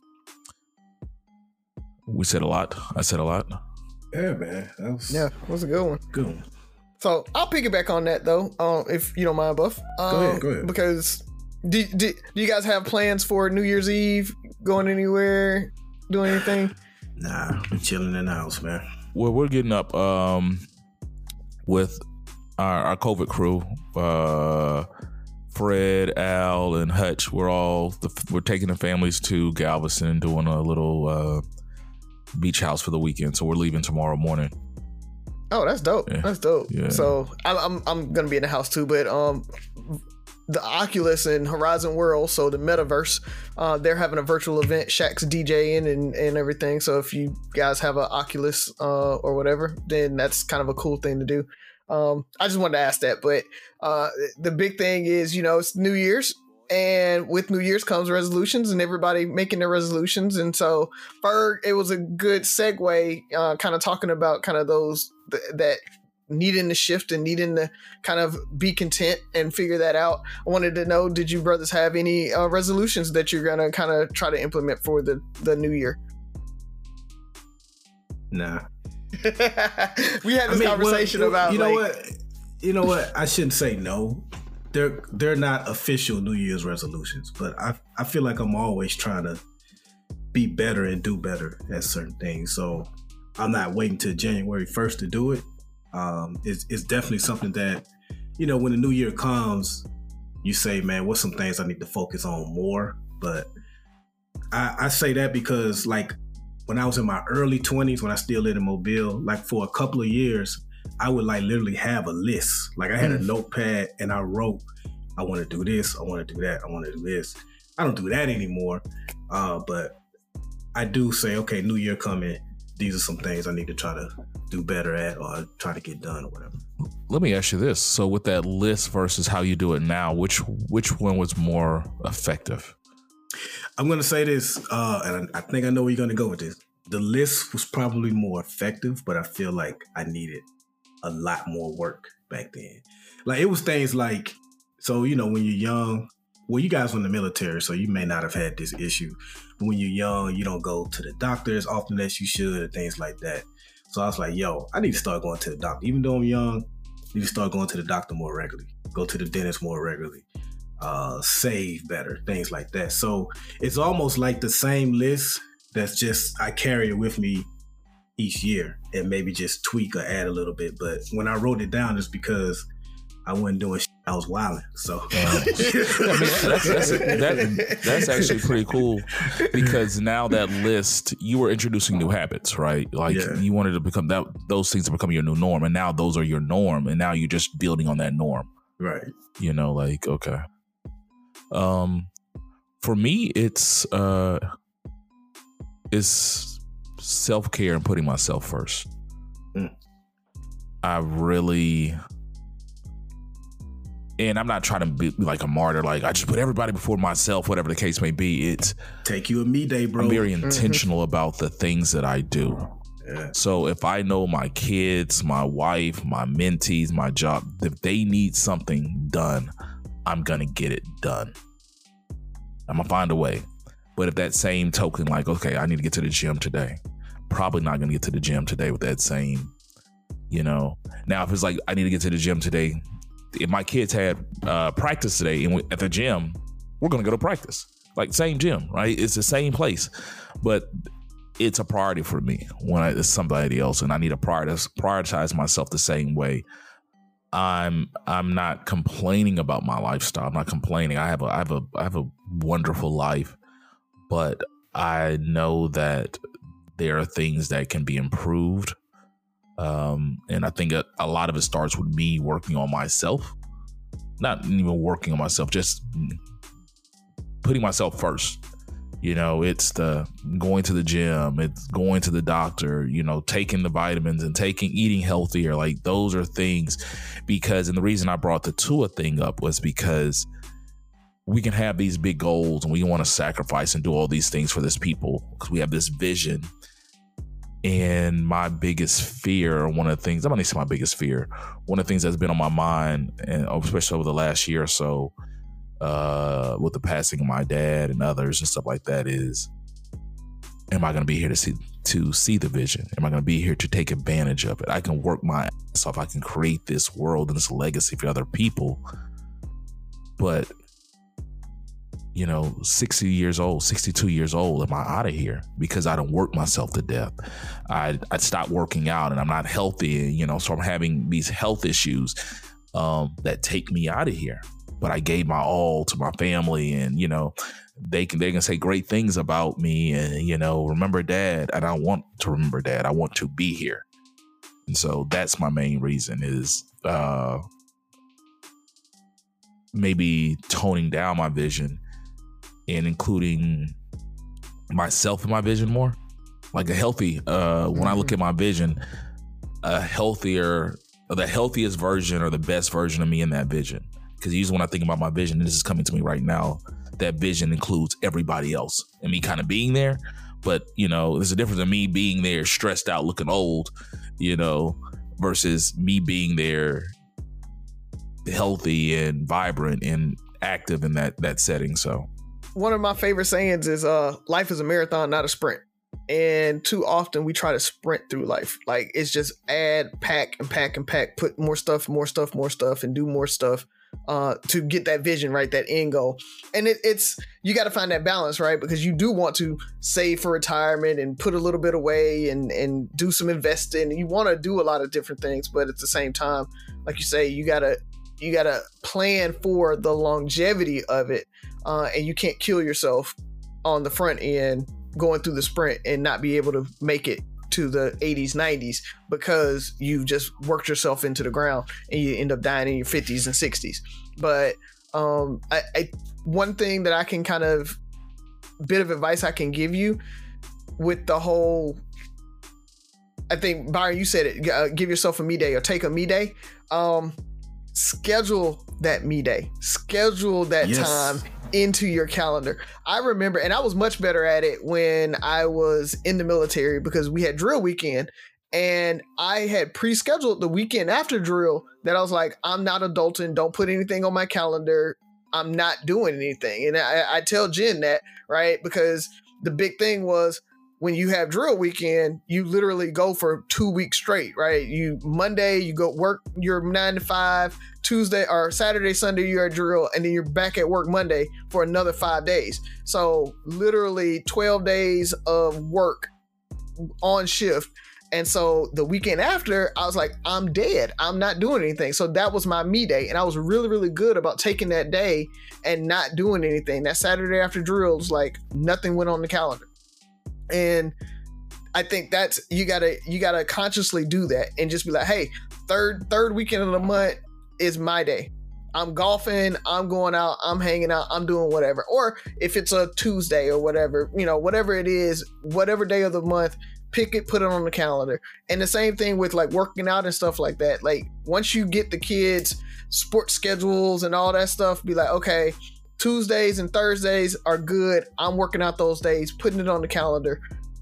we said a lot. I said a lot. Yeah, man. That was, yeah, that was a good one. Good one. So I'll piggyback on that though, um, if you don't mind, Buff. Um, go ahead, go ahead. Because do, do, do you guys have plans for New Year's Eve? Going anywhere? Doing anything? Nah, I'm chilling in the house, man. Well, we're getting up um, with our, our COVID crew. Uh, Fred, Al, and Hutch. We're all the, we're taking the families to Galveston and doing a little uh, beach house for the weekend. So we're leaving tomorrow morning. Oh, that's dope. Yeah. That's dope. Yeah. So I'm, I'm I'm gonna be in the house too, but um, the Oculus and Horizon World, so the metaverse, uh, they're having a virtual event. Shaq's DJing and and everything. So if you guys have an Oculus uh or whatever, then that's kind of a cool thing to do. Um, I just wanted to ask that, but uh, the big thing is, you know, it's New Year's, and with New Year's comes resolutions and everybody making their resolutions. And so, Ferg, it was a good segue, uh, kind of talking about kind of those th- that needing to shift and needing to kind of be content and figure that out. I wanted to know, did you brothers have any uh, resolutions that you're gonna kind of try to implement for the the new year? Nah, we had this I mean, conversation well, about you know like, what you know what I shouldn't say no they're they're not official New Year's resolutions but I I feel like I'm always trying to be better and do better at certain things. So I'm not waiting till January 1st to do it. Um it's, it's definitely something that you know when the new year comes you say man what's some things I need to focus on more? But I, I say that because like when I was in my early 20s, when I still lived in Mobile, like for a couple of years, I would like literally have a list. Like I had mm. a notepad and I wrote, I want to do this, I want to do that, I want to do this. I don't do that anymore. Uh, but I do say, okay, new year coming. These are some things I need to try to do better at or try to get done or whatever. Let me ask you this. So with that list versus how you do it now, which which one was more effective? I'm to say this, uh, and I think I know where you're to go with this. The list was probably more effective, but I feel like I needed a lot more work back then. Like it was things like, so you know, when you're young, well, you guys were in the military, so you may not have had this issue. But when you're young, you don't go to the doctor as often as you should, things like that. So I was like, yo, I need to start going to the doctor. Even though I'm young, I need to start going to the doctor more regularly. Go to the dentist more regularly uh, save better, things like that. So it's almost like the same list that's just I carry it with me each year and maybe just tweak or add a little bit. But when I wrote it down, it's because I wasn't doing shit. I was wilding. So I mean, that's, that's, that, that's actually pretty cool because now that list, you were introducing new habits, right? Like yeah. you wanted to become that those things to become your new norm, and now those are your norm, and now you're just building on that norm, right? You know, like okay. Um, for me, it's uh, it's self care and putting myself first. Mm. I really, and I'm not trying to be like a martyr. Like I just put everybody before myself, whatever the case may be. It's take you a me day, bro. I'm very mm-hmm. intentional mm-hmm. about the things that I do. Yeah. So if I know my kids, my wife, my mentees, my job, if they need something done, I'm gonna get it done. I'm gonna find a way. But if that same token, like, okay, I need to get to the gym today, probably not gonna get to the gym today with that same, you know. Now, if it's like I need to get to the gym today, if my kids had uh, practice today and at the gym, we're gonna go to practice. Like same gym, right? It's the same place, but it's a priority for me when I, it's somebody else, and I need to prioritize, prioritize myself the same way I'm I'm not complaining about my lifestyle. I'm not complaining. I have a I have a I have a wonderful life, but I know that there are things that can be improved. Um, and I think a, a lot of it starts with me working on myself. Not even working on myself, just putting myself first you know, it's the going to the gym, it's going to the doctor, you know, taking the vitamins and taking eating healthier. Like those are things because and the reason I brought the Tua thing up was because we can have these big goals and we want to sacrifice and do all these things for this people because we have this vision. And my biggest fear, one of the things, I'm gonna say my biggest fear, one of the things that's been on my mind, and especially over the last year or so, uh, with the passing of my dad and others and stuff like that is am I going to be here to see to see the vision? Am I going to be here to take advantage of it? I can work my ass off. I can create this world and this legacy for other people. But you know, 60 years old, 62 years old, am I out of here because I don't work myself to death? I I stopped working out and I'm not healthy, you know, so I'm having these health issues um, that take me out of here but I gave my all to my family and, you know, they can they can say great things about me and, you know, remember dad. And I don't want to remember dad. I want to be here. And so that's my main reason is uh maybe toning down my vision and including myself in my vision more. Like a healthy, uh, when I look at my vision, a healthier, the healthiest version or the best version of me in that vision because usually when I think about my vision, and this is coming to me right now, that vision includes everybody else and me kind of being there. But you know, there's a difference in me being there, stressed out, looking old, you know, versus me being there, healthy and vibrant and active in that that setting. So, one of my favorite sayings is, "Uh, life is a marathon, not a sprint." And too often we try to sprint through life. Like it's just add, pack, and pack and pack, put more stuff, more stuff, more stuff, and do more stuff uh, to get that vision right, that end goal. And it, it's you got to find that balance, right? Because you do want to save for retirement and put a little bit away and and do some investing. You want to do a lot of different things, but at the same time, like you say, you gotta you gotta plan for the longevity of it, uh, and you can't kill yourself on the front end going through the sprint and not be able to make it to the 80s 90s because you just worked yourself into the ground and you end up dying in your 50s and 60s but um I, I one thing that i can kind of bit of advice i can give you with the whole i think byron you said it uh, give yourself a me day or take a me day. Um schedule that me day. Schedule that yes. time into your calendar. I remember, and I was much better at it when I was in the military because we had drill weekend and I had pre-scheduled the weekend after drill that I was like, I'm not adulting. Don't put anything on my calendar. I'm not doing anything. And I, I tell Jen that, right? Because the big thing was when you have drill weekend, you literally go for two weeks straight, right? You Monday, you go work your nine to five, Tuesday or Saturday, Sunday, you're at drill, and then you're back at work Monday for another five days. So literally 12 days of work on shift. And so the weekend after, I was like, I'm dead. I'm not doing anything. So that was my me day. And I was really, really good about taking that day and not doing anything. That Saturday after drills, like nothing went on the calendar and I think that's you gotta you gotta consciously do that and just be like, hey, third third weekend of the month is my day. I'm golfing, I'm going out, I'm hanging out, I'm doing whatever. Or if it's a Tuesday or whatever, you know, whatever it is, whatever day of the month, pick it, put it on the calendar. And the same thing with like working out and stuff like that. Like once you get the kids sports schedules and all that stuff, be like, okay, Tuesdays and Thursdays are good. I'm working out those days, putting it on the calendar,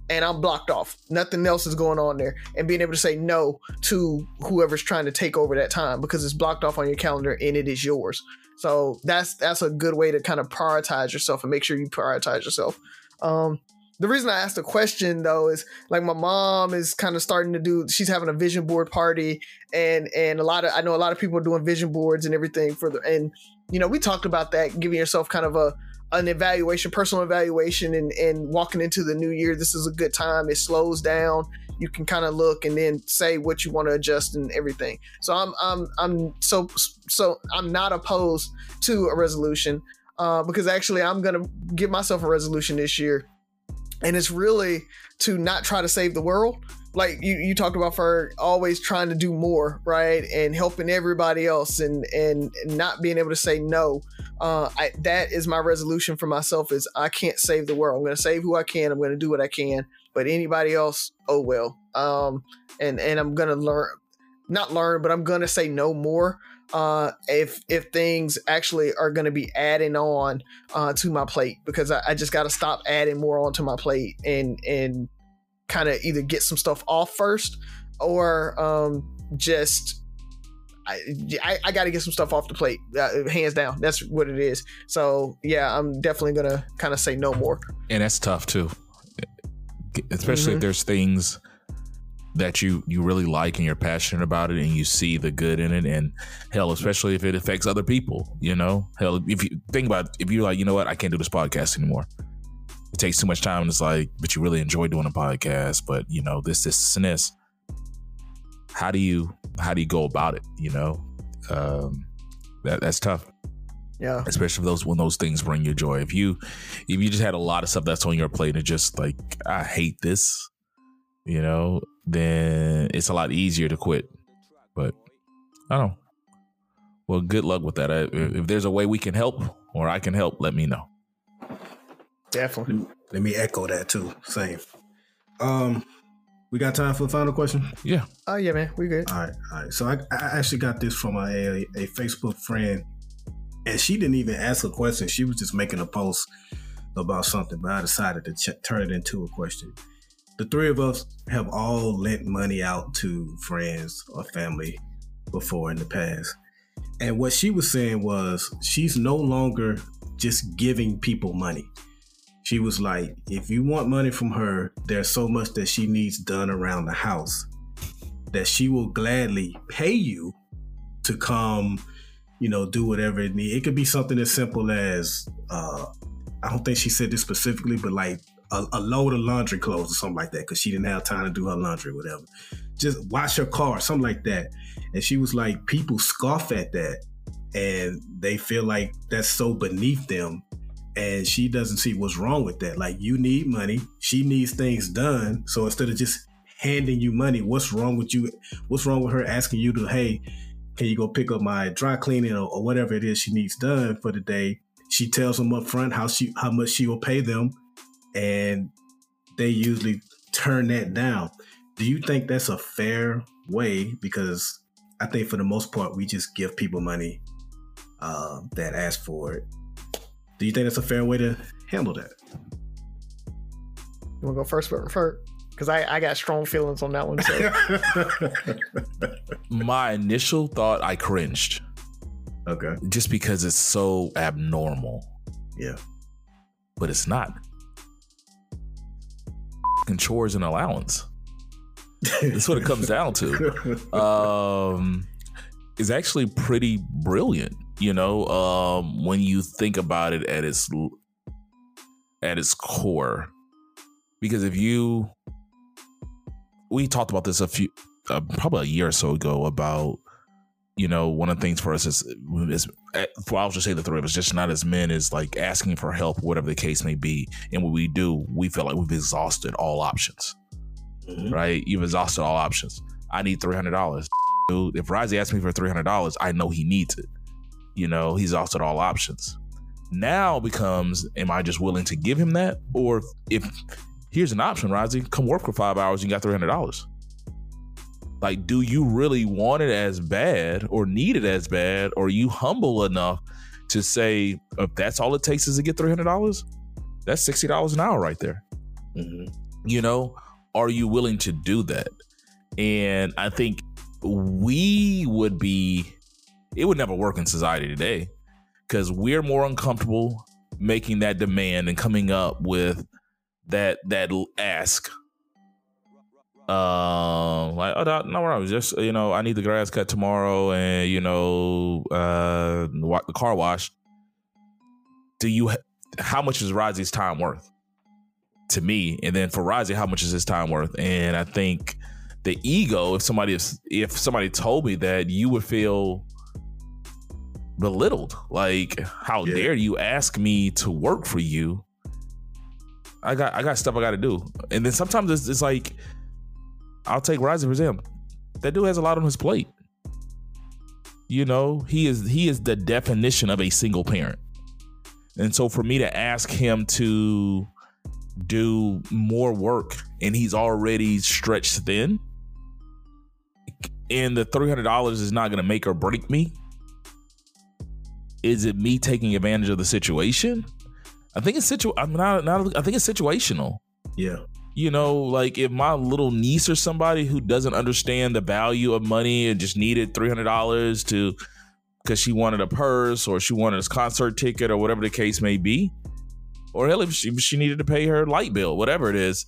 and I'm blocked off. Nothing else is going on there. And being able to say no to whoever's trying to take over that time because it's blocked off on your calendar and it is yours. So that's that's a good way to kind of prioritize yourself and make sure you prioritize yourself. Um, the reason I asked the question though is like my mom is kind of starting to do she's having a vision board party and and a lot of I know a lot of people are doing vision boards and everything for the and you know we talked about that giving yourself kind of a an evaluation personal evaluation and and walking into the new year this is a good time it slows down you can kind of look and then say what you want to adjust and everything. So I'm I'm I'm so so I'm not opposed to a resolution uh, because actually I'm gonna give myself a resolution this year and it's really to not try to save the world. Like you, you talked about for always trying to do more right? And helping everybody else and and not being able to say no. Uh I, that is my resolution for myself is i can't save the world. I'm going to save who i can. I'm going to do what i can. But anybody else oh well. Um and and i'm going to learn not learn but i'm going to say no more uh, if if things actually are going to be adding on uh, to my plate because I, I just got to stop adding more onto my plate and and kind of either get some stuff off first or um, just I, I, I got to get some stuff off the plate, uh, hands down. That's what it is. So yeah, I'm definitely gonna kind of say no more. And that's tough too, especially mm-hmm. if there's things that you you really like and you're passionate about it and you see the good in it. And hell especially if it affects other people you know? Hell if you think about it, if you're like you know what? I can't do this podcast anymore. It takes too much time and it's like but you really enjoy doing a podcast but you know this this and this. How do you how do you go about it you know? Um that that's tough. Yeah. Especially those when those things bring you joy. If you if you just had a lot of stuff that's on your plate and just like i hate this you know then it's a lot easier to quit. But I don't know. Well, good luck with that. If there's a way we can help or I can help, let me know. Definitely. Let me echo that too. Same. Um, we got time for the final question. Yeah. Oh yeah, man. We good. All right. All right. So I, I actually got this from a, a, a Facebook friend, and she didn't even ask a question. She was just making a post about something, but I decided to ch- turn it into a question the three of us have all lent money out to friends or family before in the past. And what she was saying was she's no longer just giving people money. She was like, if you want money from her, there's so much that she needs done around the house that she will gladly pay you to come, you know, do whatever it needs. It could be something as simple as, uh, I don't think she said this specifically, but like a, a load of laundry clothes or something like that because she didn't have time to do her laundry or whatever. Just wash her car, something like that. And she was like, people scoff at that and they feel like that's so beneath them and she doesn't see what's wrong with that. Like you need money, she needs things done. So instead of just handing you money, what's wrong with you? What's wrong with her asking you to, hey, can you go pick up my dry cleaning or, or whatever it is she needs done for the day? She tells them up front how she how much she will pay them, and they usually turn that down. Do you think that's a fair way? Because I think for the most part, we just give people money uh, that ask for it do you think that's a fair way to handle that? You want to go first, but refer? Because I, I got strong feelings on that one. So. My initial thought, I cringed. Okay. Just because it's so abnormal. Yeah. But it's not. And chores and allowance. That's what it comes down to. Um, is actually pretty brilliant you know um, when you think about it at its at its core because if you we talked about this a few uh, probably a year or so ago about you know one of the things for us is is well, I'll just say the three of us just not as men is like asking for help whatever the case may be and what we do we feel like we've exhausted all options mm-hmm. right you've exhausted all options I need three hundred dollars dude if Rozzy asks me for three hundred dollars I know he needs it you know, he's exhausted all options. Now becomes, am I just willing to give him that? Or if here's an option, Rozzy, come work for five hours, you got three hundred dollars. Like, do you really want it as bad or need it as bad? Or are you humble enough to say, if that's all it takes is to get three hundred dollars, that's sixty dollars an hour right there. Mm-hmm. You know, are you willing to do that? And I think we would be it would never work in society today because we're more uncomfortable making that demand and coming up with that that ask. Uh, like oh no, was just you know I need the grass cut tomorrow and you know uh the car wash. Do you how much is Rozzy's time worth to me? And then for Rozzy, how much is his time worth? And I think the ego, if somebody if somebody told me that, you would feel belittled. Like, how yeah. dare you ask me to work for you? I got I got stuff I got to do, and then sometimes it's, it's like I'll take Rising for him. That dude has a lot on his plate. You know, he is he is the definition of a single parent, and so for me to ask him to do more work, and he's already stretched thin, and the three hundred dollars is not going to make or break me is it me taking advantage of the situation? I think it's situ. I'm not, not. I think it's situational. Yeah. You know, like if my little niece or somebody who doesn't understand the value of money and just needed three hundred dollars to, because she wanted a purse or she wanted a concert ticket or whatever the case may be, or hell, if she, she needed to pay her light bill, whatever it is.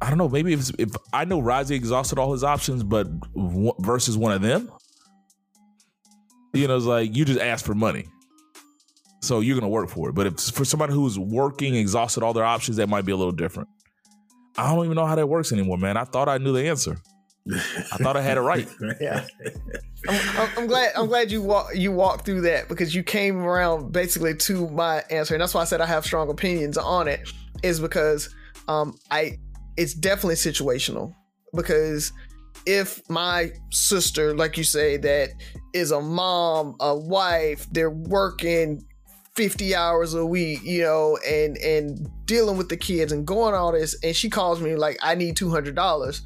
I don't know. Maybe if, if I know Rozzy exhausted all his options, but w- versus one of them, you know, it's like you just ask for money. So you're gonna work for it. But if for somebody who's working, exhausted all their options, that might be a little different. I don't even know how that works anymore, man. I thought I knew the answer. I thought I had it right. yeah, I'm, I'm, glad. I'm glad you walk you walked through that because you came around basically to my answer, and that's why I said I have strong opinions on it. Is because um, I it's definitely situational because if my sister, like you say, that is a mom, a wife, they're working 50 hours a week, you know, and and dealing with the kids and going all this, and she calls me like, I need $200.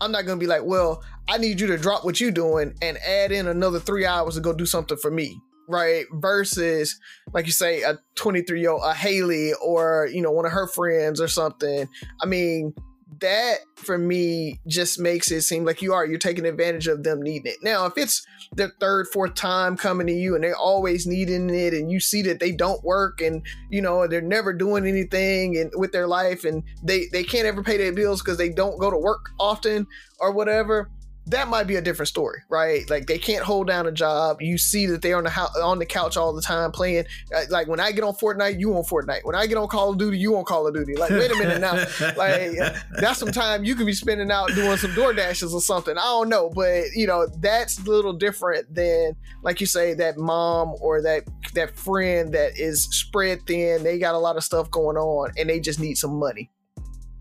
I'm not gonna be like, well, I need you to drop what you're doing and add in another three hours to go do something for me, right? Versus, like you say, a 23 year old, a Haley, or you know, one of her friends or something. I mean, that for me just makes it seem like you are you're taking advantage of them needing it. Now, if it's their third, fourth time coming to you and they're always needing it, and you see that they don't work and you know they're never doing anything and with their life and they they can't ever pay their bills because they don't go to work often or whatever that might be a different story, right? Like they can't hold down a job. You see that they're on the ho- on the couch all the time playing. Uh, like when I get on Fortnite, you on Fortnite. When I get on Call of Duty, you on Call of Duty. Like wait a minute now, like that's some time you could be spending out doing some door dashes or something. I don't know, but you know that's a little different than like you say that mom or that that friend that is spread thin. They got a lot of stuff going on and they just need some money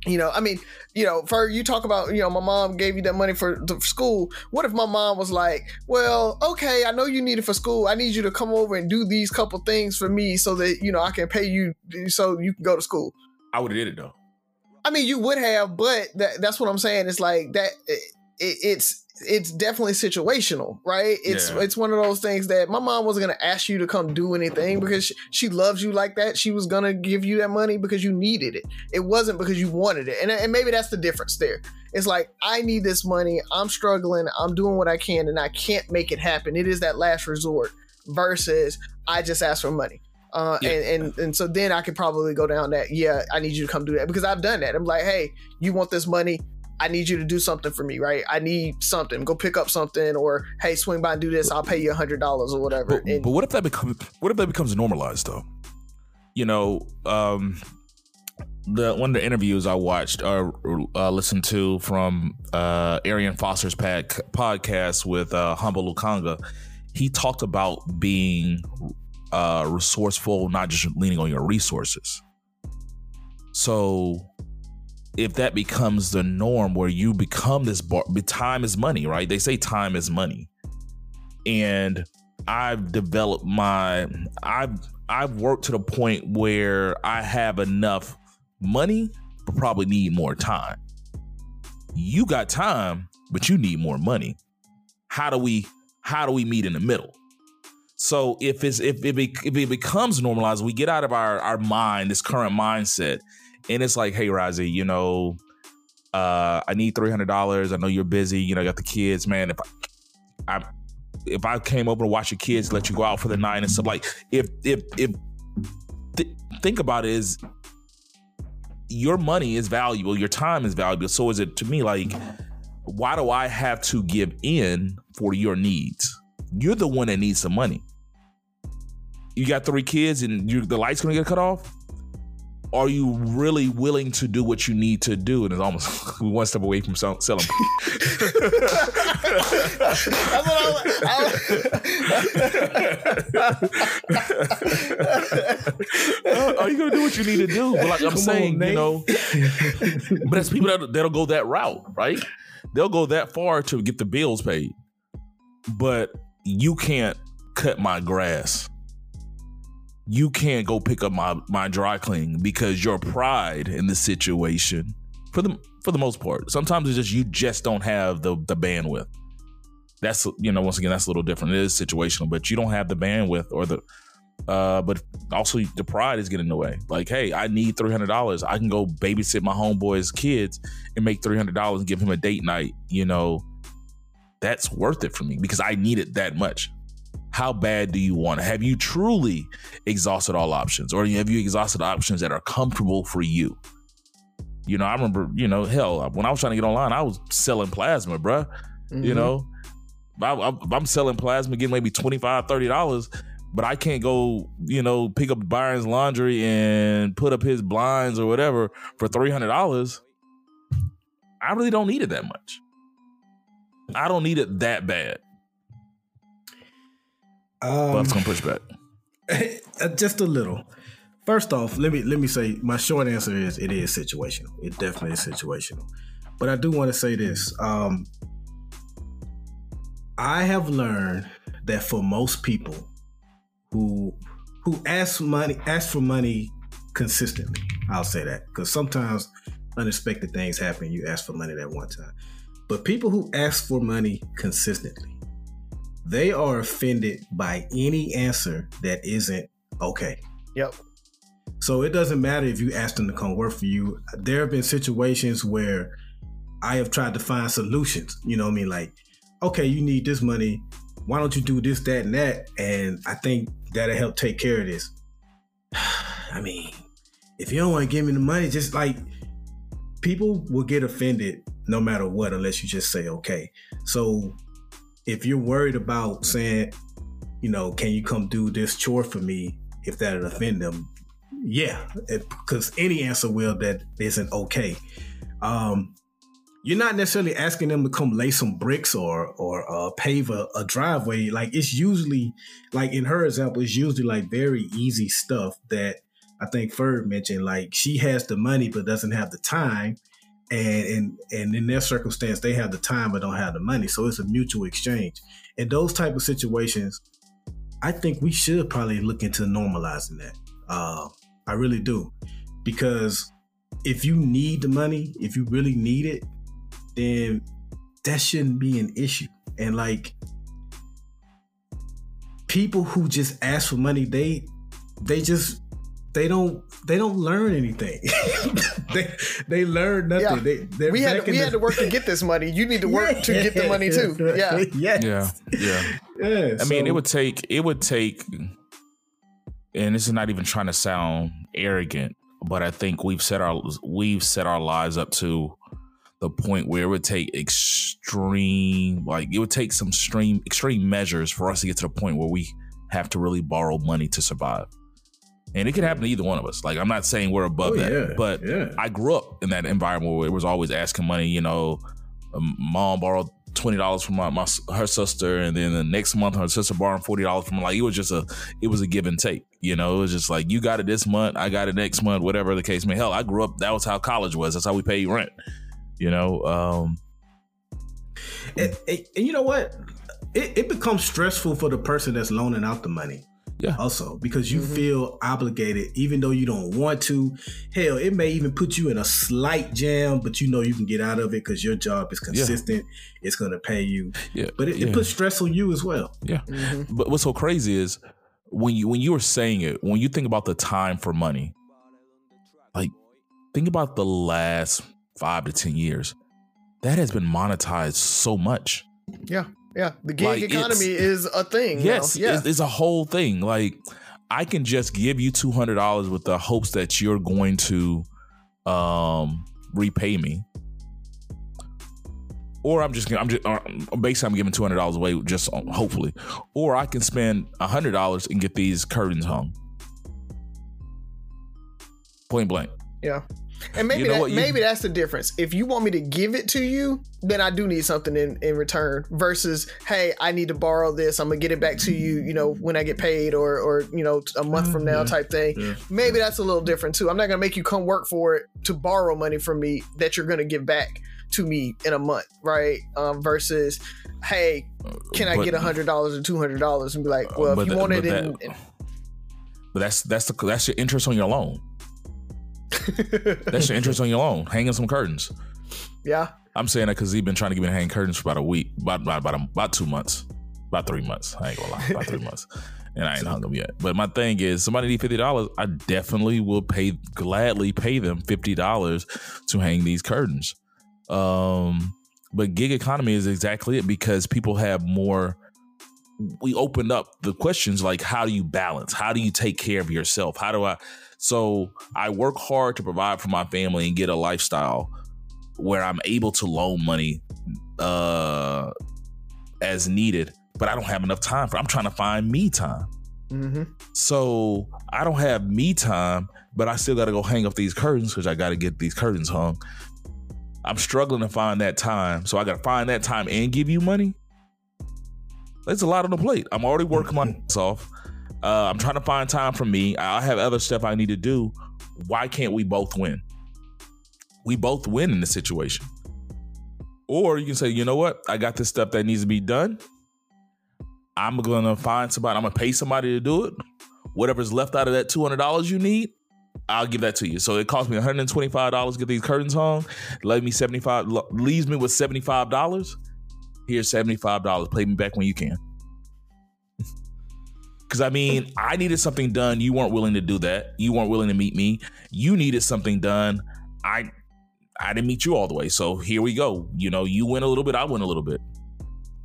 you know, I mean, you know, for you talk about, you know, my mom gave you that money for, for, school. What if my mom was like, well, okay, I know you need it for school. I need you to come over and do these couple things for me so that, you know, I can pay you so you can go to school. I would have did it though. I mean, you would have, but that, that's what I'm saying. It's like that. It, it, it's it's definitely situational, right? It's yeah. it's one of those things that my mom wasn't gonna ask you to come do anything because she, she, loves you like that. She was gonna give you that money because you needed it. It wasn't because you wanted it, and and maybe that's the difference there. It's like I need this money. I'm struggling. I'm doing what I can, and I can't make it happen. It is that last resort versus I just ask for money. Uh, yeah. and, and and so then I could probably go down that yeah I need you to come do that because I've done that I'm like hey you want this money I need you to do something for me, right? I need something. Go pick up something, or hey, swing by and do this. I'll pay you a hundred dollars or whatever. But, and, but, what if that becomes what if that becomes normalized though? You know, um, the one of the interviews I watched or uh, listened to from uh, Arian Foster's pad, podcast with uh, Humble Lukanga, he talked about being uh, resourceful, not just leaning on your resources. So if that becomes the norm where you become this bar, time is money, right? They say time is money. And I've developed my I've I've worked to the point where I have enough money but probably need more time. You got time, but you need more money. How do we how do we meet in the middle? So if it's if it, if it becomes normalized, we get out of our our mind, this current mindset, and it's like, hey, Rozzy, you know, uh, I need three hundred dollars. I know you're busy. You know, I got the kids, man. If I, I if I came over to watch your kids, let you go out for the night and stuff, like if if if th- think about it is your money is valuable, your time is valuable. So is it to me like, why do I have to give in for your needs? You're the one that needs some money. You got three kids and you the light's gonna get cut off are you really willing to do what you need to do? And it's almost one step away from selling. That's what I, I, are you gonna do what you need to do? But like I'm Come saying, on, you know, but that's people that that'll go that route, right? They'll go that far to get the bills paid, but you can't cut my grass you can't go pick up my my dry cleaning because your pride in the situation for the for the most part sometimes it's just you just don't have the the bandwidth. That's you know once again that's a little different. It is situational but you don't have the bandwidth or the uh but also the pride is getting in the way. Like hey i need $300 i can go babysit my homeboy's kids and make $300 and give him a date night you know. That's worth it for me because i need it that much how bad do you want it? Have you truly exhausted all options, or have you exhausted options that are comfortable for you? You know, I remember, you know, hell, when I was trying to get online, I was selling plasma, bruh. Mm-hmm. You know, I, am selling plasma, getting maybe 25 $30, but I can't go, you know, pick up Byron's laundry and put up his blinds or whatever for $300. I really don't need it that much. I don't need it that bad. Um, Buff's gonna push back. Uh, just a little. First off, let me let me say my short answer is it is situational. It definitely is situational. But I do want to say this. Um, I have learned that for most people who who ask money ask for money consistently, I'll say that because sometimes unexpected things happen. You ask for money at one time, but people who ask for money consistently they are offended by any answer that isn't okay. Yep. So it doesn't matter if you ask them to come work for you. There have been situations where I have tried to find solutions. You know what I mean? Like, okay, you need this money. Why don't you do this, that, and that? And I think that'll help take care of this. I mean, if you don't want to give me the money, just like people will get offended no matter what unless you just say okay. So if you're worried about saying, you know, can you come do this chore for me if that'll offend them? Yeah, because any answer will that isn't okay. Um, you're not necessarily asking them to come lay some bricks or or uh, pave a, a, driveway. Like it's usually like in her example, it's usually like very easy stuff that I think Ferg mentioned. Like she has the money but doesn't have the time, and and and in their circumstance, they have the time but don't have the money. So it's a mutual exchange. In those type of situations, I think we should probably look into normalizing that. Uh, I really do, because if you need the money, if you really need it, then that shouldn't be an issue. And like people who just ask for money, they they just they don't they don't learn anything. they they learn nothing. Yeah. They we had to, we the... had to work to get this money. You need to work yeah. to get the money too. Yeah. Yes. Yeah. Yeah. Yeah. I so... mean, it would take it would take and this is not even trying to sound arrogant, but I think we've set our we've set our lives up to the point where it would take extreme, like it would take some extreme, extreme measures for us to get to the point where we have to really borrow money to survive. And it could happen to either one of us. Like I'm not saying we're above oh, that, yeah, but yeah. I grew up in that environment where it was always asking money. You know, um, mom borrowed twenty dollars from my, my, her sister, and then the next month her sister borrowed forty dollars from her. Like it was just a it was a give and take. You know, it was just like you got it this month, I got it next month, whatever the case may. Hell, I grew up. That was how college was. That's how we paid rent you know um and, and, and you know what it, it, becomes stressful for the person that's loaning out the money yeah also because you mm-hmm. feel obligated even though you don't want to hell it may even put you in a slight jam but you know you can get out of it because your job is consistent yeah. it's going to pay you yeah but it, yeah. it, puts stress on you as well yeah mm-hmm. but what's so crazy is when you when you were saying it when you think about the time for money like think about the last five to 10 years, that has been monetized so much. Yeah. Yeah. The gig like economy is a thing. Yes. Yeah. It's, it's, a whole thing. Like, I can just give you $200 with the hopes that you're going to um, repay me. Or I'm just I'm just uh, basically I'm giving two hundred dollars away just hopefully, or I can spend hundred dollars and get these curtains hung. Point blank. Yeah. And maybe you know that, maybe that's the difference. If you want me to give it to you, then I do need something in, in return. Versus, hey, I need to borrow this. I'm gonna get it back to you. You know, when I get paid, or or you know, a month from now, mm-hmm. type thing. Yeah. Maybe that's a little different too. I'm not gonna make you come work for it to borrow money from me that you're gonna give back to me in a month, right? Um, versus, hey, can I but, get a hundred dollars or two hundred dollars and be like, well, if you want it, in, but that's that's the that's your interest on your loan. That's your interest on your loan. Hanging some curtains. Yeah. I'm saying that because he's been trying to get me to hang curtains for about a week, about about about, about two months, about three months. I ain't gonna lie, about three months, and I ain't hung them yet. But my thing is, somebody need fifty dollars. I definitely will pay gladly pay them fifty dollars to hang these curtains. Um, but gig economy is exactly it because people have more. We opened up the questions like, how do you balance? How do you take care of yourself? How do I? So I work hard to provide for my family and get a lifestyle where I'm able to loan money uh, as needed, but I don't have enough time for. I'm trying to find me time. Mm-hmm. So I don't have me time, but I still got to go hang up these curtains because I got to get these curtains hung. I'm struggling to find that time, so I got to find that time and give you money. That's a lot on the plate. I'm already working my ass off. Uh, I'm trying to find time for me. I have other stuff I need to do. Why can't we both win? We both win in the situation. Or you can say, you know what? I got this stuff that needs to be done. I'm gonna find somebody. I'm gonna pay somebody to do it. Whatever's left out of that two hundred dollars you need, I'll give that to you. So it cost me 125 dollars to get these curtains hung. Me 75 leaves me with 75 dollars. Here's 75 dollars. Pay me back when you can. Because I mean, I needed something done. You weren't willing to do that. You weren't willing to meet me. You needed something done. I I didn't meet you all the way. So here we go. You know, you win a little bit, I win a little bit.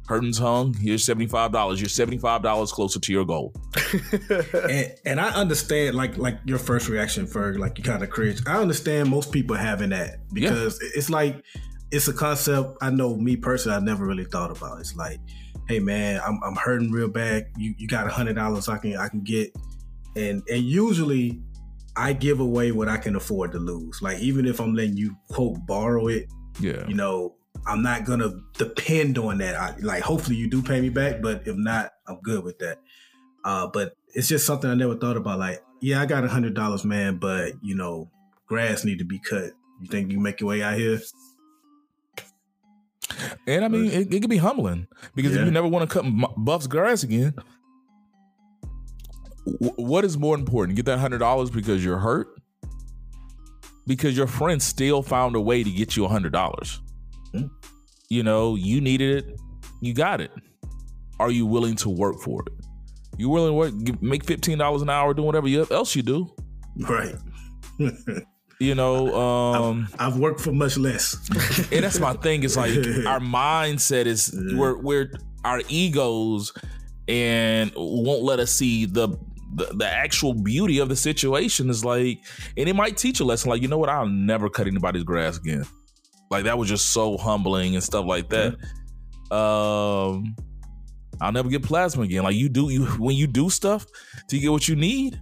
Curtains hung. Here's seventy five dollars. You're seventy five dollars closer to your goal. and, and I understand, like like your first reaction, Ferg, like you kind of cringe. I understand most people having that because yeah. it's like it's a concept. I know me personally, I never really thought about. It's like, hey man, I'm, I'm hurting real bad. You you got a hundred dollars I can I can get, and and usually I give away what I can afford to lose. Like even if I'm letting you quote borrow it, yeah, you know, I'm not gonna depend on that. I, like, hopefully you do pay me back, but if not, I'm good with that. Uh, but it's just something I never thought about. Like, yeah, I got a hundred dollars, man, but you know, grass need to be cut. You think you make your way out here? And I mean, it, it can be humbling because yeah. if you never want to cut Buff's grass again, what is more important? Get that hundred dollars because you're hurt, because your friend still found a way to get you a hundred dollars. Mm. You know, you needed it, you got it. Are you willing to work for it? You willing to work, make fifteen dollars an hour, doing whatever else you do, right? you know, um, I've, I've, worked for much less, and that's my thing. It's like our mindset is we're we're our egos and won't let us see the the, the actual beauty of the situation is like, and it might teach a lesson like, you know what, I'll never cut anybody's grass again. Like that was just so humbling and stuff like that. Um, I'll never get plasma again. Like you do, you when you do stuff to get what you need,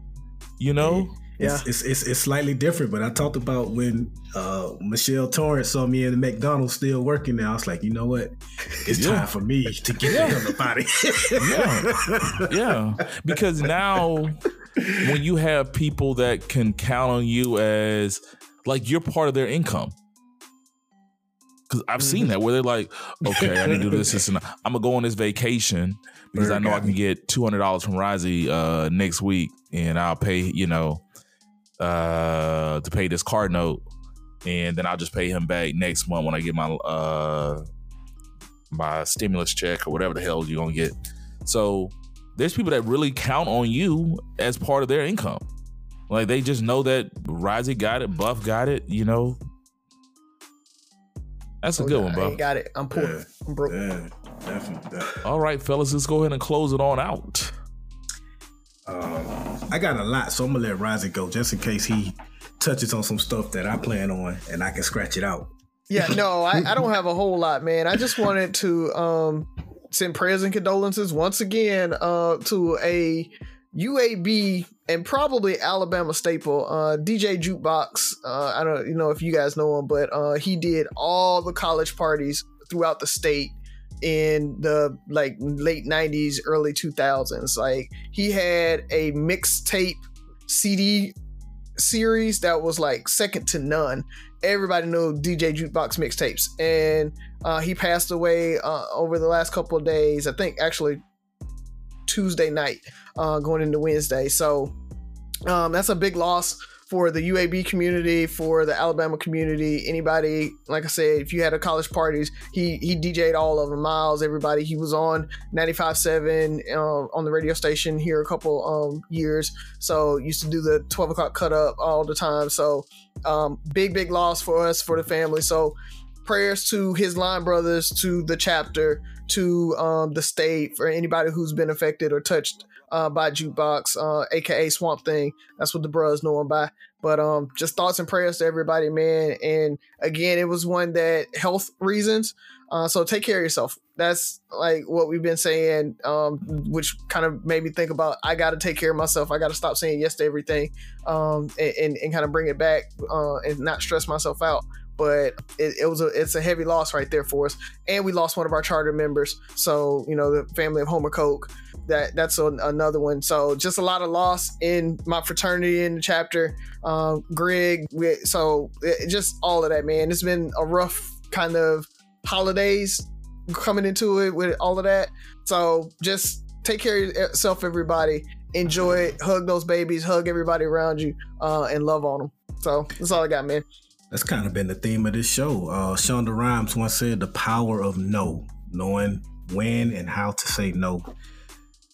you know. Yeah. It's, it's, it's, it's, slightly different, but I talked about when uh, Michelle Torrance saw me in the McDonald's still working there. I was like, you know what? It's yeah. time for me to get yeah. the body. yeah. Yeah. Because now when you have people that can count on you as like you're part of their income. Cause I've seen mm-hmm. that where they're like, okay, I need to do this, this, and I'm gonna go on this vacation because Very I know I can get two hundred dollars from Risey uh, next week, and I'll pay, you know, uh, to pay this car note, and then I'll just pay him back next month when I get my uh, my stimulus check or whatever the hell you're gonna get. So there's people that really count on you as part of their income. Like they just know that Risey got it, Buff got it, you know, that's a oh, good one, bro. I got it. I'm poor. Yeah. I'm broke. Yeah, definitely, definitely. All right, fellas, let's go ahead and close it on out. Um, I got a lot, so I'm gonna let Risey go just in case he touches on some stuff that I plan on and I can scratch it out. Yeah, no, I, I don't have a whole lot, man. I just wanted to um, send prayers and condolences once again uh, to a UAB and probably Alabama staple, uh, DJ Jukebox. Uh, I don't you know if you guys know him, but uh, he did all the college parties throughout the state in the like late 90s, early 2000s. Like he had a mixtape CD series that was like second to none. Everybody knew DJ Jukebox mixtapes, and uh, he passed away uh, over the last couple of days. I think actually Tuesday night, uh, going into Wednesday. So um, that's a big loss for the UAB community, for the Alabama community, anybody. Like I said, if you had a college parties, he he DJ'd all of them. Miles, everybody. He was on 95.7 uh, on the radio station here a couple um, years. So used to do the 12 o'clock cut up all the time. So um, big big loss for us for the family. So prayers to his line brothers, to the chapter, to um, the state, for anybody who's been affected or touched uh, by Jukebox, uh, aka Swamp Thing. That's what the bros know him by. But um, just thoughts and prayers to everybody, man. And again, it was one that health reasons. Uh, so take care of yourself. That's like what we've been saying, um, which kind of made me think about I got to take care of myself. I got to stop saying yes to everything, um, and, and, and kind of bring it back uh, and not stress myself out but it, it, was a it's a heavy loss right there for us. And we lost one of our charter members. So you know the family of homer coke that that's a, another one. So just a lot of loss in my fraternity in the chapter. Um, greg we, so it, just all of that man. It's been a rough kind of holidays coming into it with all of that. So just take care of yourself everybody. Enjoy it. Hug those babies. Hug everybody around you uh, and love on them so that's all i got man that's kind of been the theme of this show. Uh, Shonda Rhimes once said, "The power of no, knowing when and how to say no."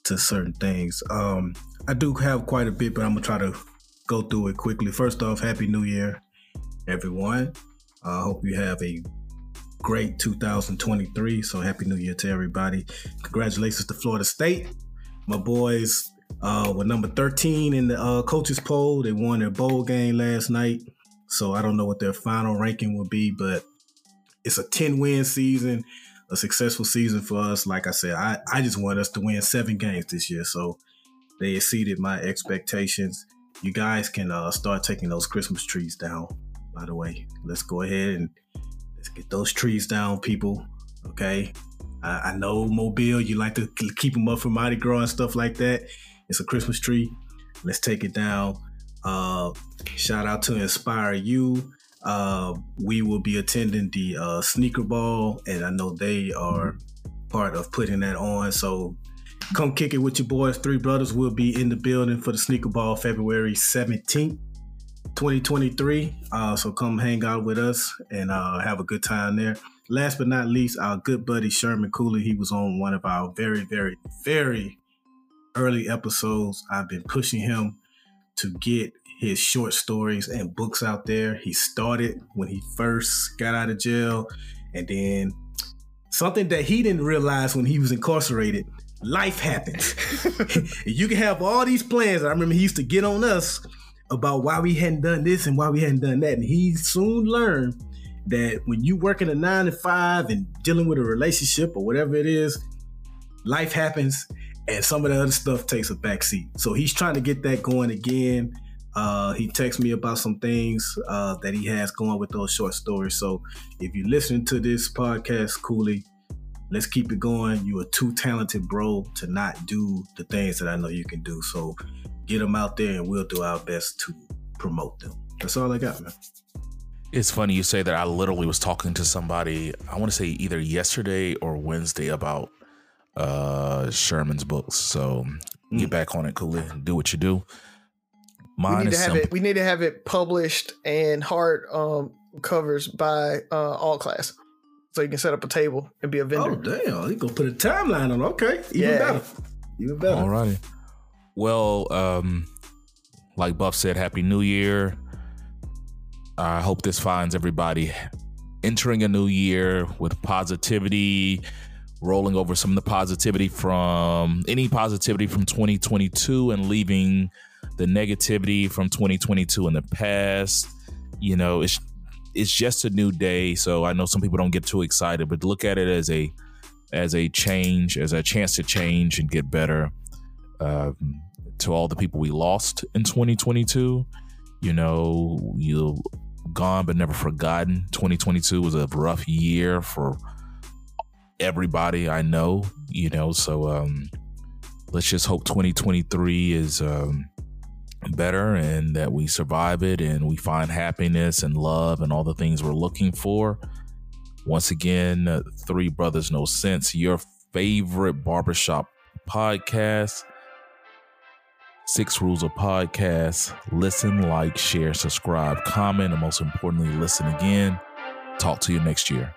to certain things. Um, I do have quite a bit, but I'm gonna try to go through it quickly. First off, Happy New Year, everyone. I uh, hope you have a great 2023. So happy New Year to everybody. Congratulations to Florida State. My boys uh, were number 13 in the uh, coaches poll. They won their bowl game last night. So I don't know what their final ranking will be, but it's a 10 win season, a successful season for us. Like I said, I, I just want us to win seven games this year. So they exceeded my expectations. You guys can uh, start taking those Christmas trees down, by the way. Let's go ahead and let's get those trees down, people. Okay. I, I know Mobile, you like to keep them up for Mardi Gras and stuff like that. It's a Christmas tree. Let's take it down. Uh, shout out to Inspire You. Uh, we will be attending the uh, sneaker ball, and I know they are part of putting that on. So come kick it with your boys. Three brothers will be in the building for the sneaker ball February 17th, 2023. Uh, so come hang out with us and uh, have a good time there. Last but not least, our good buddy Sherman Cooley. He was on one of our very, very, very early episodes. I've been pushing him to get his short stories and books out there. He started when he first got out of jail, and then something that he didn't realize when he was incarcerated. Life happens. you can have all these plans. I remember he used to get on us about why we hadn't done this and why we hadn't done that. And he soon learned that when you work in a nine to five and dealing with a relationship or whatever it is, life happens and some of the other stuff takes a backseat. So he's trying to get that going again. Uh, he texts me about some things uh, that he has going with those short stories. So if you listen to this podcast, Cooley, let's keep it going. You are too talented, bro, to not do the things that I know you can do. So get them out there, and we'll do our best to promote them. That's all I got, man. It's funny you say that. I literally was talking to somebody. I want to say either yesterday or Wednesday about uh, Sherman's books. So mm. get back on it, Cooley. Do what you do. Mine we need to have it. We need to have it published and hard um, covers by uh, all class, so you can set up a table and be a vendor. Oh damn! You gonna put a timeline on? Okay, even yeah. better. Even better. All righty. Well, um, like Buff said, Happy New Year. I hope this finds everybody entering a new year with positivity, rolling over some of the positivity from any positivity from 2022 and leaving the negativity from 2022 in the past. You know, it's it's just a new day, so I know some people don't get too excited, but look at it as a as a change, as a chance to change and get better. Um, to all the people we lost in 2022, you know, you gone but never forgotten. 2022 was a rough year for everybody I know, you know, so um let's just hope 2023 is um better and that we survive it and we find happiness and love and all the things we're looking for. Once again, uh, Three Brothers No Sense, your favorite barbershop podcast. Six Rules of Podcast. Listen, like, share, subscribe, comment, and most importantly, listen again. Talk to you next year.